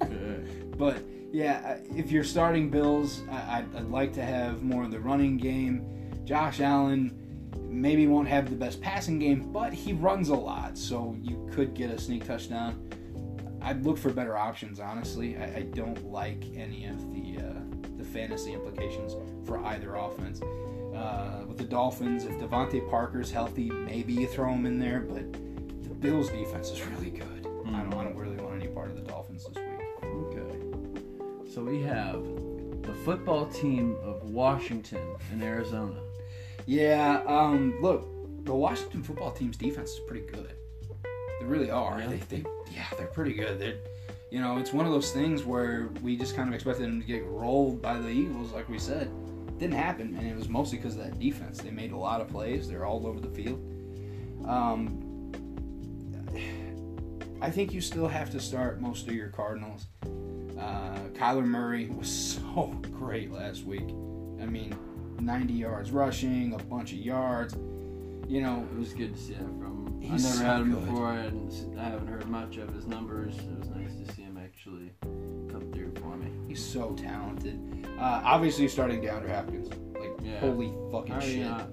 Speaker 2: Okay. (laughs)
Speaker 3: But yeah, if you're starting Bills, I, I'd, I'd like to have more of the running game. Josh Allen maybe won't have the best passing game, but he runs a lot, so you could get a sneak touchdown. I'd look for better options, honestly. I, I don't like any of the uh, the fantasy implications for either offense. Uh, with the Dolphins, if DeVante Parker's healthy, maybe you throw him in there, but the Bills' defense is really good. I, don't, I don't really want any part of the Dolphins this week.
Speaker 2: Okay. So we have the football team of Washington and Arizona.
Speaker 3: Yeah, um, look, the Washington football team's defense is pretty good. They really are.
Speaker 2: Yeah.
Speaker 3: They, they, yeah, they're pretty good. They're, you know, it's one of those things where we just kind of expected them to get rolled by the Eagles, like we said. Didn't happen, and it was mostly because of that defense. They made a lot of plays. They're all over the field. Um, I think you still have to start most of your Cardinals. Uh, Kyler Murray was (laughs) so great last week. I mean, 90 yards rushing, a bunch of yards. You know,
Speaker 2: It was good to see that from him. I never
Speaker 3: so
Speaker 2: had him
Speaker 3: good.
Speaker 2: before. Hadn't, I haven't heard much of his numbers. It was nice to see him actually come through for me.
Speaker 3: He's so talented. Uh, obviously, starting DeAndre Hopkins. Like,
Speaker 2: Yeah.
Speaker 3: holy fucking
Speaker 2: How
Speaker 3: shit.
Speaker 2: not-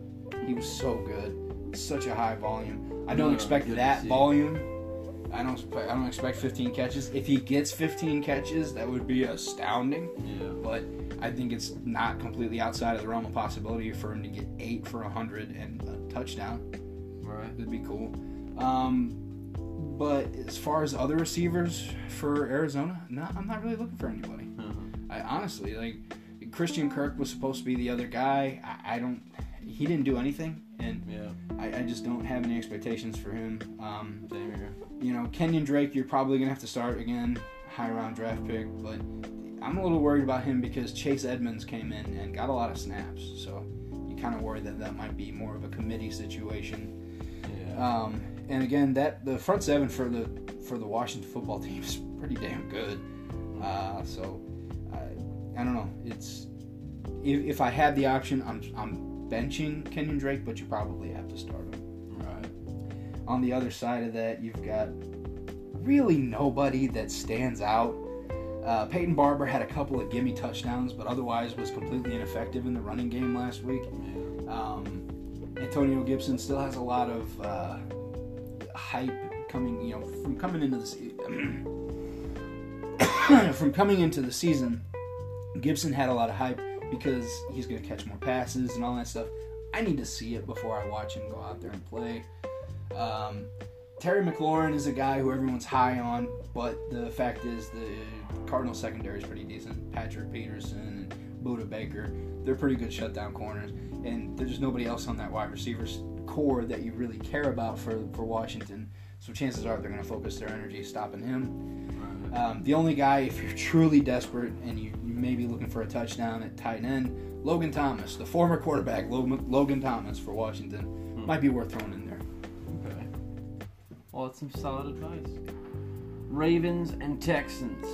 Speaker 3: He was so good. Such a high volume. I don't expect that volume. I don't. Expect, I don't expect 15 catches. If he gets 15 catches, that would be astounding.
Speaker 2: Yeah.
Speaker 3: But I think it's not completely outside of the realm of possibility for him to get eight for a 100 and a touchdown.
Speaker 2: Right.
Speaker 3: That'd be cool. Um, but as far as other receivers for Arizona, no, I'm not really looking for anybody.
Speaker 2: Uh-huh.
Speaker 3: I honestly like Christian Kirk was supposed to be the other guy. I, I don't. He didn't do anything, and
Speaker 2: Yeah.
Speaker 3: I, I just don't have any expectations for him. Um,
Speaker 2: Same here.
Speaker 3: you know, Kenyan Drake, you're probably gonna have to start again, high round draft pick, but I'm a little worried about him because Chase Edmonds came in and got a lot of snaps, so you kind of worry that that might be more of a committee situation.
Speaker 2: Yeah.
Speaker 3: Um, and again, that the front seven for the for the Washington football (laughs) team is pretty damn good. Uh, so I, I don't know. It's if, if I had the option, I'm I'm benching Kenyan Drake, but you probably have to start him.
Speaker 2: right.
Speaker 3: On the other side of that, you've got really nobody that stands out. Uh, Peyton Barber had a couple of gimme touchdowns, but otherwise was completely ineffective in the running game last week. Um, Antonio Gibson still has a lot of uh, hype coming, you know, from coming into the se- (coughs) from coming into the season. Gibson had a lot of hype because he's going to catch more passes and all that stuff. I need to see it before I watch him go out there and play. Um, Terry McLaurin is a guy who everyone's high on, but the fact is the Cardinals secondary is pretty decent. Patrick Peterson and Budda Baker, they're pretty good shutdown corners, and there's nobody else on that wide receivers corps that you really care about for for Washington. So chances are they're going to focus their energy stopping him.
Speaker 2: Right.
Speaker 3: Um, the only guy, if you're truly desperate and you, you may be looking for a touchdown at tight end, Logan Thomas, the former quarterback, Logan, Thomas for Washington,
Speaker 2: Hmm.
Speaker 3: might be worth throwing in.
Speaker 2: Well, that's some solid advice. Ravens and Texans.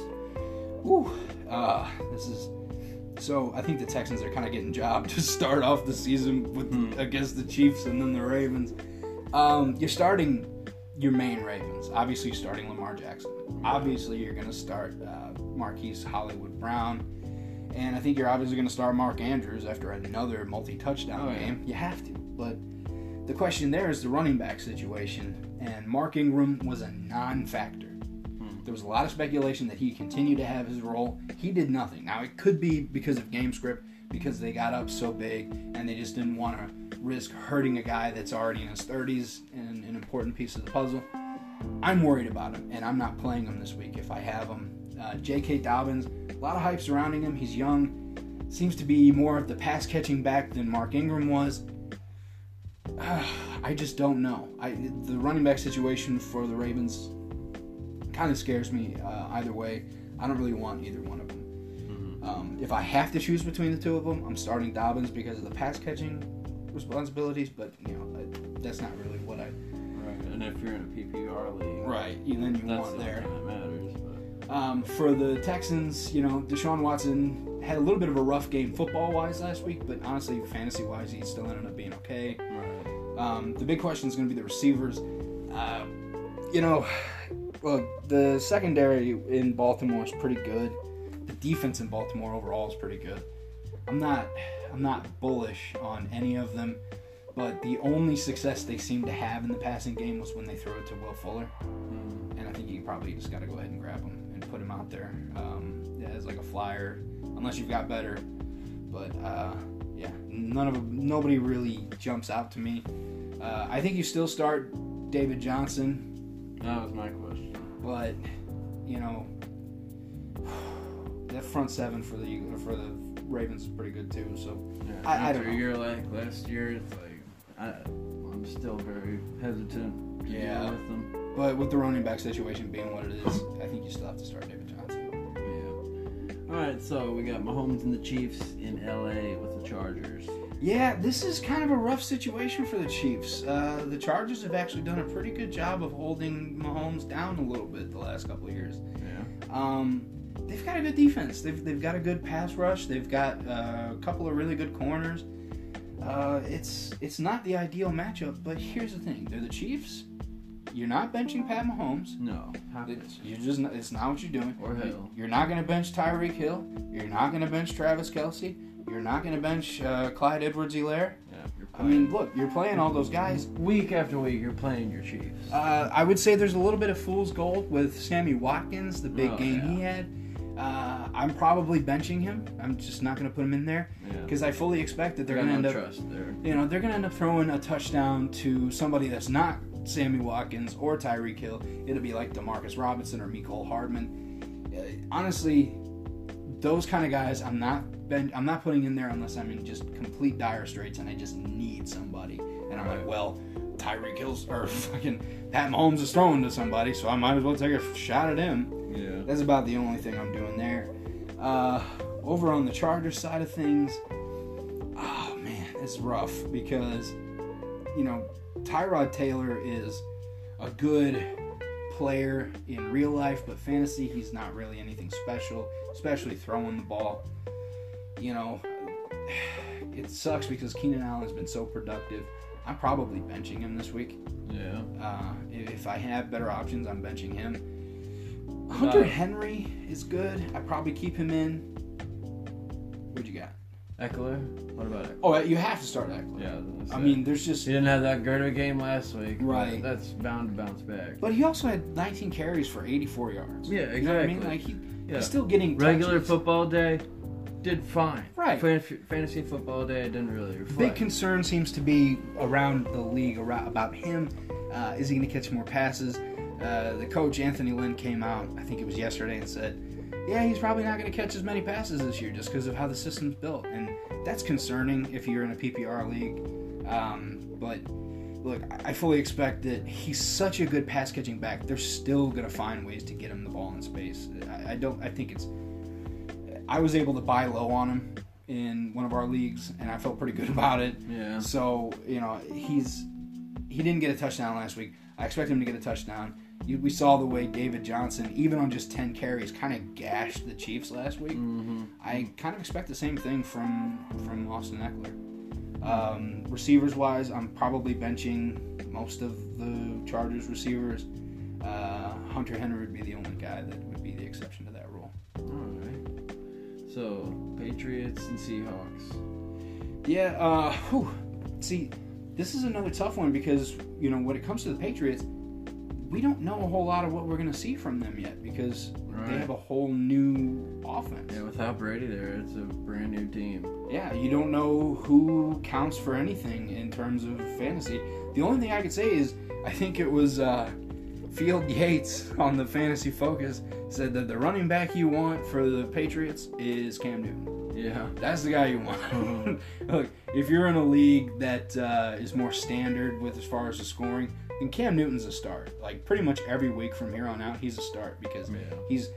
Speaker 3: Whew. Uh, this is so. I think the Texans are kind of getting jobbed (laughs) to start off the season with
Speaker 2: Hmm.
Speaker 3: against the Chiefs and then the Ravens. Um, you're starting your main Ravens. Obviously, you're starting Lamar Jackson. Obviously, you're going to start uh, Marquise Hollywood Brown. And I think you're obviously going to start Mark Andrews after another multi-touchdown
Speaker 2: Oh, yeah.
Speaker 3: game. You have to, but the question there is the running back situation, and Mark Ingram was a non-factor. There was a lot of speculation that he continued to have his role. He did nothing. Now it could be because of game script, because they got up so big and they just didn't want to risk hurting a guy that's already in his 30s and an important piece of the puzzle. I'm worried about him, and I'm not playing him this week if I have him. Uh, J.K. Dobbins, a lot of hype surrounding him. He's young, seems to be more of the pass catching back than Mark Ingram was. (sighs) I just don't know. I the running back situation for the Ravens kind of scares me uh, either way. I don't really want either one of them. Um, if I have to choose between the two of them, I'm starting Dobbins because of the pass catching responsibilities. But you know, I- that's not really what I.
Speaker 2: Right. And if you're in a PPR league,
Speaker 3: Right. And then you
Speaker 2: that's
Speaker 3: want
Speaker 2: the
Speaker 3: there.
Speaker 2: that matters. But
Speaker 3: Um, for the Texans, you know, Deshaun Watson had a little bit of a rough game football wise last week, but honestly, fantasy wise, he still ended up being okay. Um, the big question is going to be the receivers. Uh, you know, well, the secondary in Baltimore is pretty good. The defense in Baltimore overall is pretty good. I'm not, I'm not bullish on any of them, but the only success they seem to have in the passing game was when they threw it to Will Fuller, and I think you probably just got to go ahead and grab him and put him out there um, as like a flyer, unless you've got better. But uh, yeah, none of them, nobody really jumps out to me. Uh, I think you still start David Johnson,
Speaker 2: That was my question.
Speaker 3: but you know (sighs) that front seven for the for the Ravens is pretty good too. So
Speaker 2: Yeah.
Speaker 3: I- I
Speaker 2: After
Speaker 3: don't
Speaker 2: a
Speaker 3: know.
Speaker 2: year like last year, it's like I, I'm still very hesitant to
Speaker 3: Yeah.
Speaker 2: with them.
Speaker 3: But with the running back situation being what it is, I think you still have to start David Johnson.
Speaker 2: Yeah. All right, so we got Mahomes and the Chiefs in LA with the Chargers.
Speaker 3: Yeah, this is kind of a rough situation for the Chiefs. Uh, the Chargers have actually done a pretty good job of holding Mahomes down a little bit the last couple of years.
Speaker 2: Yeah.
Speaker 3: Um, they've got a good defense. They've, they've got a good pass rush. They've got uh, a couple of really good corners. Uh, it's it's not the ideal matchup, but here's the thing: they're the Chiefs. you're not benching Pat Mahomes.
Speaker 2: No. How could
Speaker 3: It's, you're just not, it's not what you're doing.
Speaker 2: Or Hill.
Speaker 3: You're not going to bench Tyreek Hill. You're not going to bench Travis Kelce. You're not going to bench uh, Clyde Edwards-Helaire.
Speaker 2: Yeah.
Speaker 3: I mean, look, you're playing all those guys.
Speaker 2: week after week, you're playing your Chiefs.
Speaker 3: Uh, I would say there's a little bit of fool's gold with Sammy Watkins, the big
Speaker 2: Oh,
Speaker 3: game
Speaker 2: yeah.
Speaker 3: he had. Uh, I'm probably benching him. I'm just not going to put him in there
Speaker 2: yeah.
Speaker 3: because I fully expect that they're
Speaker 2: Got
Speaker 3: going to
Speaker 2: no
Speaker 3: end up,
Speaker 2: trust there.
Speaker 3: you know, they're going to end up throwing a touchdown to somebody that's not Sammy Watkins or Tyreek Hill. It'll be like Demarcus Robinson or Mecole Hardman. Uh, honestly, those kind of guys, I'm not ben- I'm not putting in there unless I'm in just complete dire straits and I just need somebody. And I'm like, well, Tyreek Hill's or (laughs) fucking Pat Mahomes is throwing to somebody, so I might as well take a shot at him.
Speaker 2: Yeah.
Speaker 3: That's about the only thing I'm doing there. Uh, over on the Chargers side of things, oh man, it's rough because you know Tyrod Taylor is a good player in real life, but fantasy he's not really anything special, especially throwing the ball. You know, it sucks because Keenan Allen's been so productive. I'm probably benching him this week.
Speaker 2: Yeah.
Speaker 3: Uh, if I have better options, I'm benching him. Hunter
Speaker 2: Uh,
Speaker 3: Henry is good. I probably keep him in. What you got?
Speaker 2: Ekeler. What about Ekeler?
Speaker 3: Oh, you have to start Ekeler.
Speaker 2: Yeah. that's
Speaker 3: I
Speaker 2: it.
Speaker 3: mean, there's just.
Speaker 2: he didn't have that great of a game last week.
Speaker 3: Right.
Speaker 2: That's bound to bounce back.
Speaker 3: But he also had 19 carries for 84 yards.
Speaker 2: Yeah,
Speaker 3: You know I mean?
Speaker 2: exactly.
Speaker 3: Like he,
Speaker 2: Yeah.
Speaker 3: he's still getting
Speaker 2: Regular
Speaker 3: touches.
Speaker 2: football day, did fine.
Speaker 3: Right.
Speaker 2: Fantasy football day didn't really reflect.
Speaker 3: Big concern seems to be around the league around, about him. Uh, is he going to catch more passes? Uh, the coach Anthony Lynn came out, I think it was yesterday, and said, "Yeah, he's probably not going to catch as many passes this year just because of how the system's built." And that's concerning if you're in a PPR league. Um, but look, I fully expect that he's such a good pass catching back. They're still going to find ways to get him the ball in space. I, I don't. I think it's. I was able to buy low on him in one of our leagues, and I felt pretty good (laughs) about it.
Speaker 2: Yeah.
Speaker 3: So you know he's he didn't get a touchdown last week. I expect him to get a touchdown. You, we saw the way David Johnson, even on just ten carries, kind of gashed the Chiefs last week.
Speaker 2: Mm-hmm.
Speaker 3: I kind of expect the same thing from from Austin Ekeler. Um, receivers wise, I'm probably benching most of the Chargers receivers. Uh, Hunter Henry would be the only guy that would be the exception to that rule.
Speaker 2: All right. So Patriots and Seahawks.
Speaker 3: Yeah, uh, whew. see, this is another tough one because, you know, when it comes to the Patriots, we don't know a whole lot of what we're going to see from them yet because they have a whole new offense.
Speaker 2: Yeah, without Brady there, it's a brand new team.
Speaker 3: Yeah, you don't know who counts for anything in terms of fantasy. The only thing I could say is I think it was uh, Field Yates (laughs) on the Fantasy Focus said that the running back you want for the Patriots is Cam Newton.
Speaker 2: Yeah.
Speaker 3: That's the guy you want. (laughs) (laughs) Look, if you're in a league that uh, is more standard with as far as the scoring, then Cam Newton's a start. Like pretty much every week from here on out, he's a start because
Speaker 2: Yeah.
Speaker 3: he's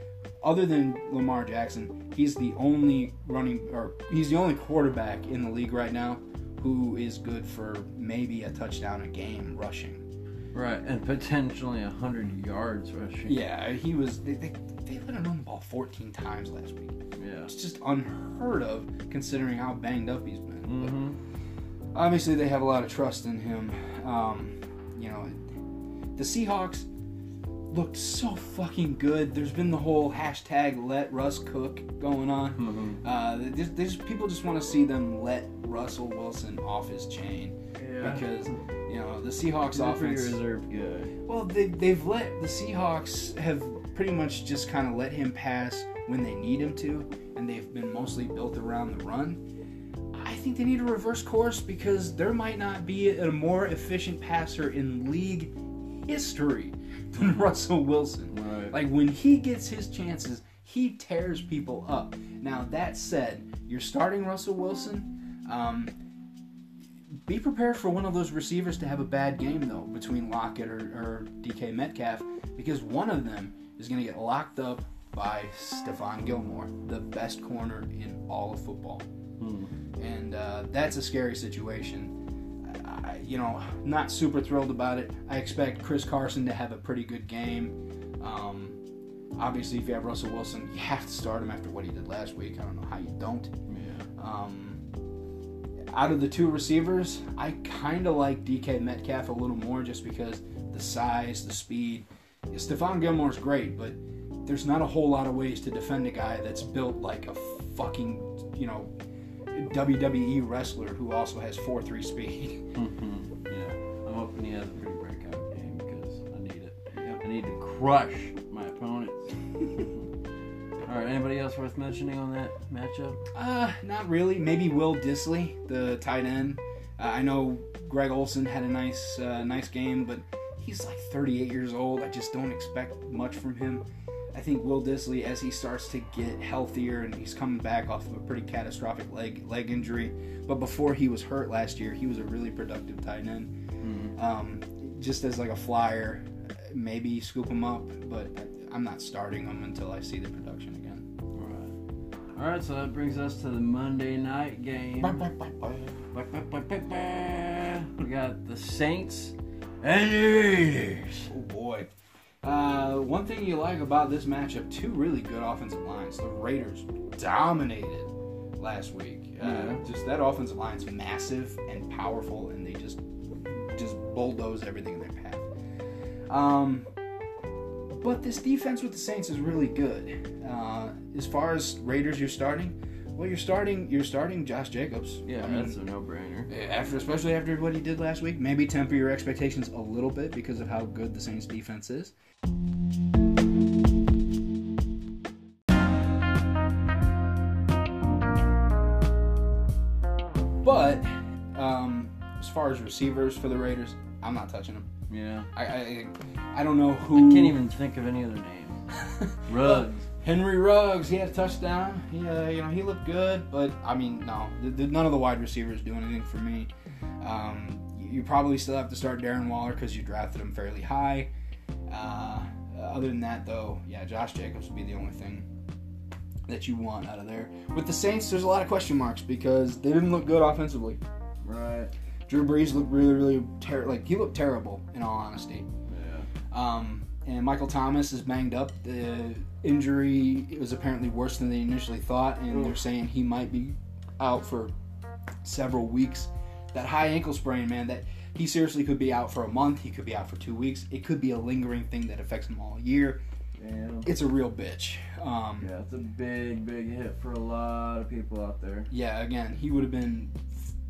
Speaker 3: other than Lamar Jackson, he's the only running or he's the only quarterback in the league right now who is good for maybe a touchdown a game rushing.
Speaker 2: Right, and potentially hundred yards rushing.
Speaker 3: Yeah, he was. They, they, they let him run the ball 14 times last week.
Speaker 2: Yeah.
Speaker 3: It's just unheard of considering how banged up he's been.
Speaker 2: Mm-hmm.
Speaker 3: obviously they have a lot of trust in him. Um, you know, the Seahawks looked so fucking good. There's been the whole hashtag let Russ cook going on.
Speaker 2: Mm-hmm.
Speaker 3: Uh, there's, there's people just want to see them let Russell Wilson off his chain
Speaker 2: Yeah.
Speaker 3: because you know the Seahawks
Speaker 2: Good your
Speaker 3: offense.
Speaker 2: reserve guy.
Speaker 3: Well, they, they've let the Seahawks have pretty much just kind of let him pass when they need him to, and they've been mostly built around the run. I think they need to reverse course because there might not be a more efficient passer in league history (laughs) than Russell Wilson.
Speaker 2: Right.
Speaker 3: Like when he gets his chances, he tears people up. Now that said, you're starting Russell Wilson. Um, be prepared for one of those receivers to have a bad game though, between Lockett or, or DK Metcalf, because one of them is going to get locked up by Stephon Gilmore, the best corner in all of football,
Speaker 2: Hmm.
Speaker 3: and uh, that's a scary situation. I, you know, not super thrilled about it. I expect Chris Carson to have a pretty good game. Um, obviously, if you have Russell Wilson, you have to start him after what he did last week. I don't know how you don't.
Speaker 2: Yeah.
Speaker 3: Um, out of the two receivers, I kind of like DK Metcalf a little more just because the size, the speed. Stephon Gilmore's great, but there's not a whole lot of ways to defend a guy that's built like a fucking, you know, WWE wrestler who also has 4 3 speed. (laughs)
Speaker 2: yeah, I'm hoping he has a pretty breakout game because I need it. I need to crush my opponents. (laughs) All right, anybody else worth mentioning on that matchup?
Speaker 3: Uh, not really. Maybe Will Dissly, the tight end. Uh, I know Greg Olsen had a nice, uh, nice game, but he's like 38 years old. I just don't expect much from him. I think Will Dissly, as he starts to get healthier and he's coming back off of a pretty catastrophic leg leg injury, but before he was hurt last year, he was a really productive tight end. Um, just as like a flyer, maybe scoop him up, but I'm not starting him until I see the production again.
Speaker 2: All right. All right, so that brings us to the Monday night game. We got the Saints and the Raiders.
Speaker 3: Oh boy. Uh, one thing you like about this matchup, two really good offensive lines. The Raiders dominated last week. Uh,
Speaker 2: Yeah.
Speaker 3: Just that offensive line's massive and powerful, and they just just bulldoze everything in their path. Um, but this defense with the Saints is really good. Uh, as far as Raiders, you're starting. Well, you're starting. You're starting Josh Jacobs.
Speaker 2: Yeah,
Speaker 3: I mean,
Speaker 2: that's a no-brainer.
Speaker 3: after especially after what he did last week maybe temper your expectations a little bit because of how good the saints defense is but um, as far as receivers for the raiders i'm not touching them
Speaker 2: Yeah.
Speaker 3: i i, I don't know who.
Speaker 2: I can't even think of any other name. (laughs) Ruggs.
Speaker 3: Henry Ruggs, he had a touchdown. He, uh, you know, he looked good, but I mean, no, none of the wide receivers do anything for me. Um, you, you probably still have to start Darren Waller because you drafted him fairly high. Uh, other than that, though, yeah, Josh Jacobs would be the only thing that you want out of there. With the Saints, there's a lot of question marks because they didn't look good offensively.
Speaker 2: Right.
Speaker 3: Drew Brees looked really, really ter- like he looked terrible in all honesty.
Speaker 2: Yeah.
Speaker 3: Um, and Michael Thomas is banged up. The injury was apparently worse than they initially thought, and they're saying he might be out for several weeks. That high ankle sprain, man, that he seriously could be out for a month. He could be out for two weeks. It could be a lingering thing that affects him all year.
Speaker 2: Damn.
Speaker 3: It's a real bitch. Um,
Speaker 2: Yeah, it's a big, big hit for a lot of people out there.
Speaker 3: yeah, again, he would have been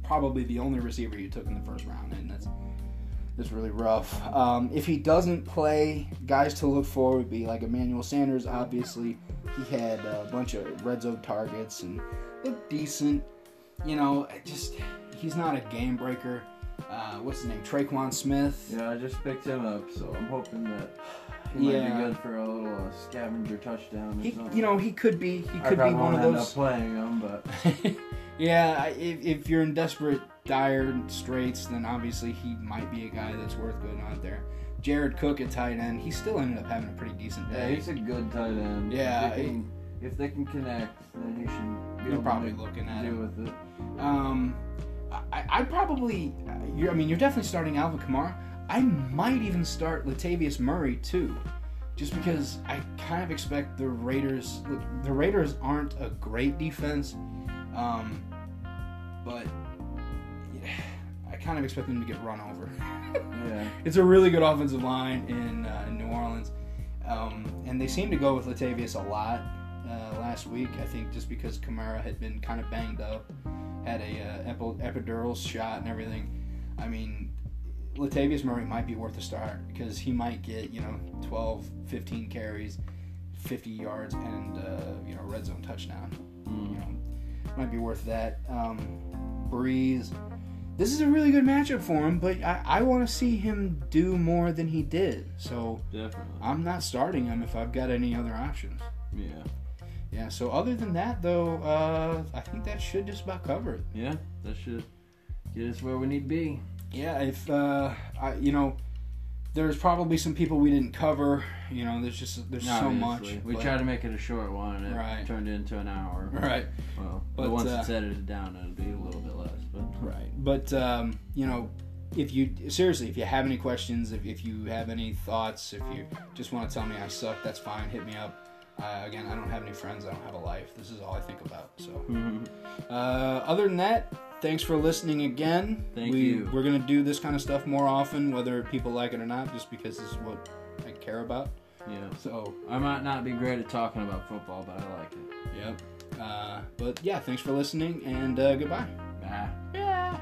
Speaker 3: probably the only receiver you took in the first round, and that's that's really rough. Um, if he doesn't play, guys to look for would be like Emmanuel Sanders. Obviously, he had a bunch of red zone targets and looked decent. You know, just he's not a game breaker. Uh, what's his name? Tre'Quan Smith.
Speaker 2: Yeah, I just picked him up, so I'm hoping that he might be good for a little uh, scavenger touchdown or
Speaker 3: He,
Speaker 2: something.
Speaker 3: you know, he could be. He could be one of
Speaker 2: end
Speaker 3: those.
Speaker 2: up playing him, but (laughs)
Speaker 3: yeah, if, if you're in desperate, dire straits, then obviously he might be a guy that's worth going out there. Jared Cook at tight end, he still ended up having a pretty decent
Speaker 2: yeah,
Speaker 3: day.
Speaker 2: he's a good tight end.
Speaker 3: Yeah,
Speaker 2: if they can, if they can connect, then he should be
Speaker 3: You're probably
Speaker 2: to
Speaker 3: looking at
Speaker 2: do
Speaker 3: him.
Speaker 2: with it.
Speaker 3: Um, I, I'd probably, you're, I mean, you're definitely starting Alvin Kamara. I might even start Latavius Murray too, just because I kind of expect the Raiders. The Raiders aren't a great defense, um, but yeah, I kind of expect them to get run over.
Speaker 2: Yeah. (laughs)
Speaker 3: it's a really good offensive line in, uh, in New Orleans, um, and they seem to go with Latavius a lot uh, last week. I think just because Kamara had been kind of banged up, had a uh, epi- epidural shot and everything. I mean, Latavius Murray might be worth a start because he might get you know 12, 15 carries, 50 yards, and uh, you know red zone touchdown. You know, might be worth that. Um, Brees. This is a really good matchup for him, but I, I want to see him do more than he did. So
Speaker 2: Definitely.
Speaker 3: I'm not starting him if I've got any other options.
Speaker 2: Yeah.
Speaker 3: Yeah. So other than that, though, uh, I think that should just about cover it.
Speaker 2: Yeah, that should get us where we need to be.
Speaker 3: Yeah. If uh, I, you know, there's probably some people we didn't cover. You know, there's just there's so much.
Speaker 2: We
Speaker 3: but-
Speaker 2: tried to make it a short one, and it
Speaker 3: Right.
Speaker 2: turned into an hour.
Speaker 3: Right.
Speaker 2: Well,
Speaker 3: But,
Speaker 2: once
Speaker 3: uh,
Speaker 2: it's edited down, it'll be a little bit less. But
Speaker 3: Right. But um, you know, if you seriously, if you have any questions, if, if you have any thoughts, if you just want to tell me I suck, that's fine. Hit me up. Uh, again, I don't have any friends. I don't have a life. This is all I think about. So, uh, other than that, thanks for listening again.
Speaker 2: Thank
Speaker 3: we,
Speaker 2: you.
Speaker 3: We're gonna do this kind of stuff more often, whether people like it or not, just because this is what I care about.
Speaker 2: Yeah.
Speaker 3: So
Speaker 2: I might not be great at talking about football, but I like it.
Speaker 3: Yep. Uh, but yeah, thanks for listening, and uh, goodbye.
Speaker 2: Bye. Yeah.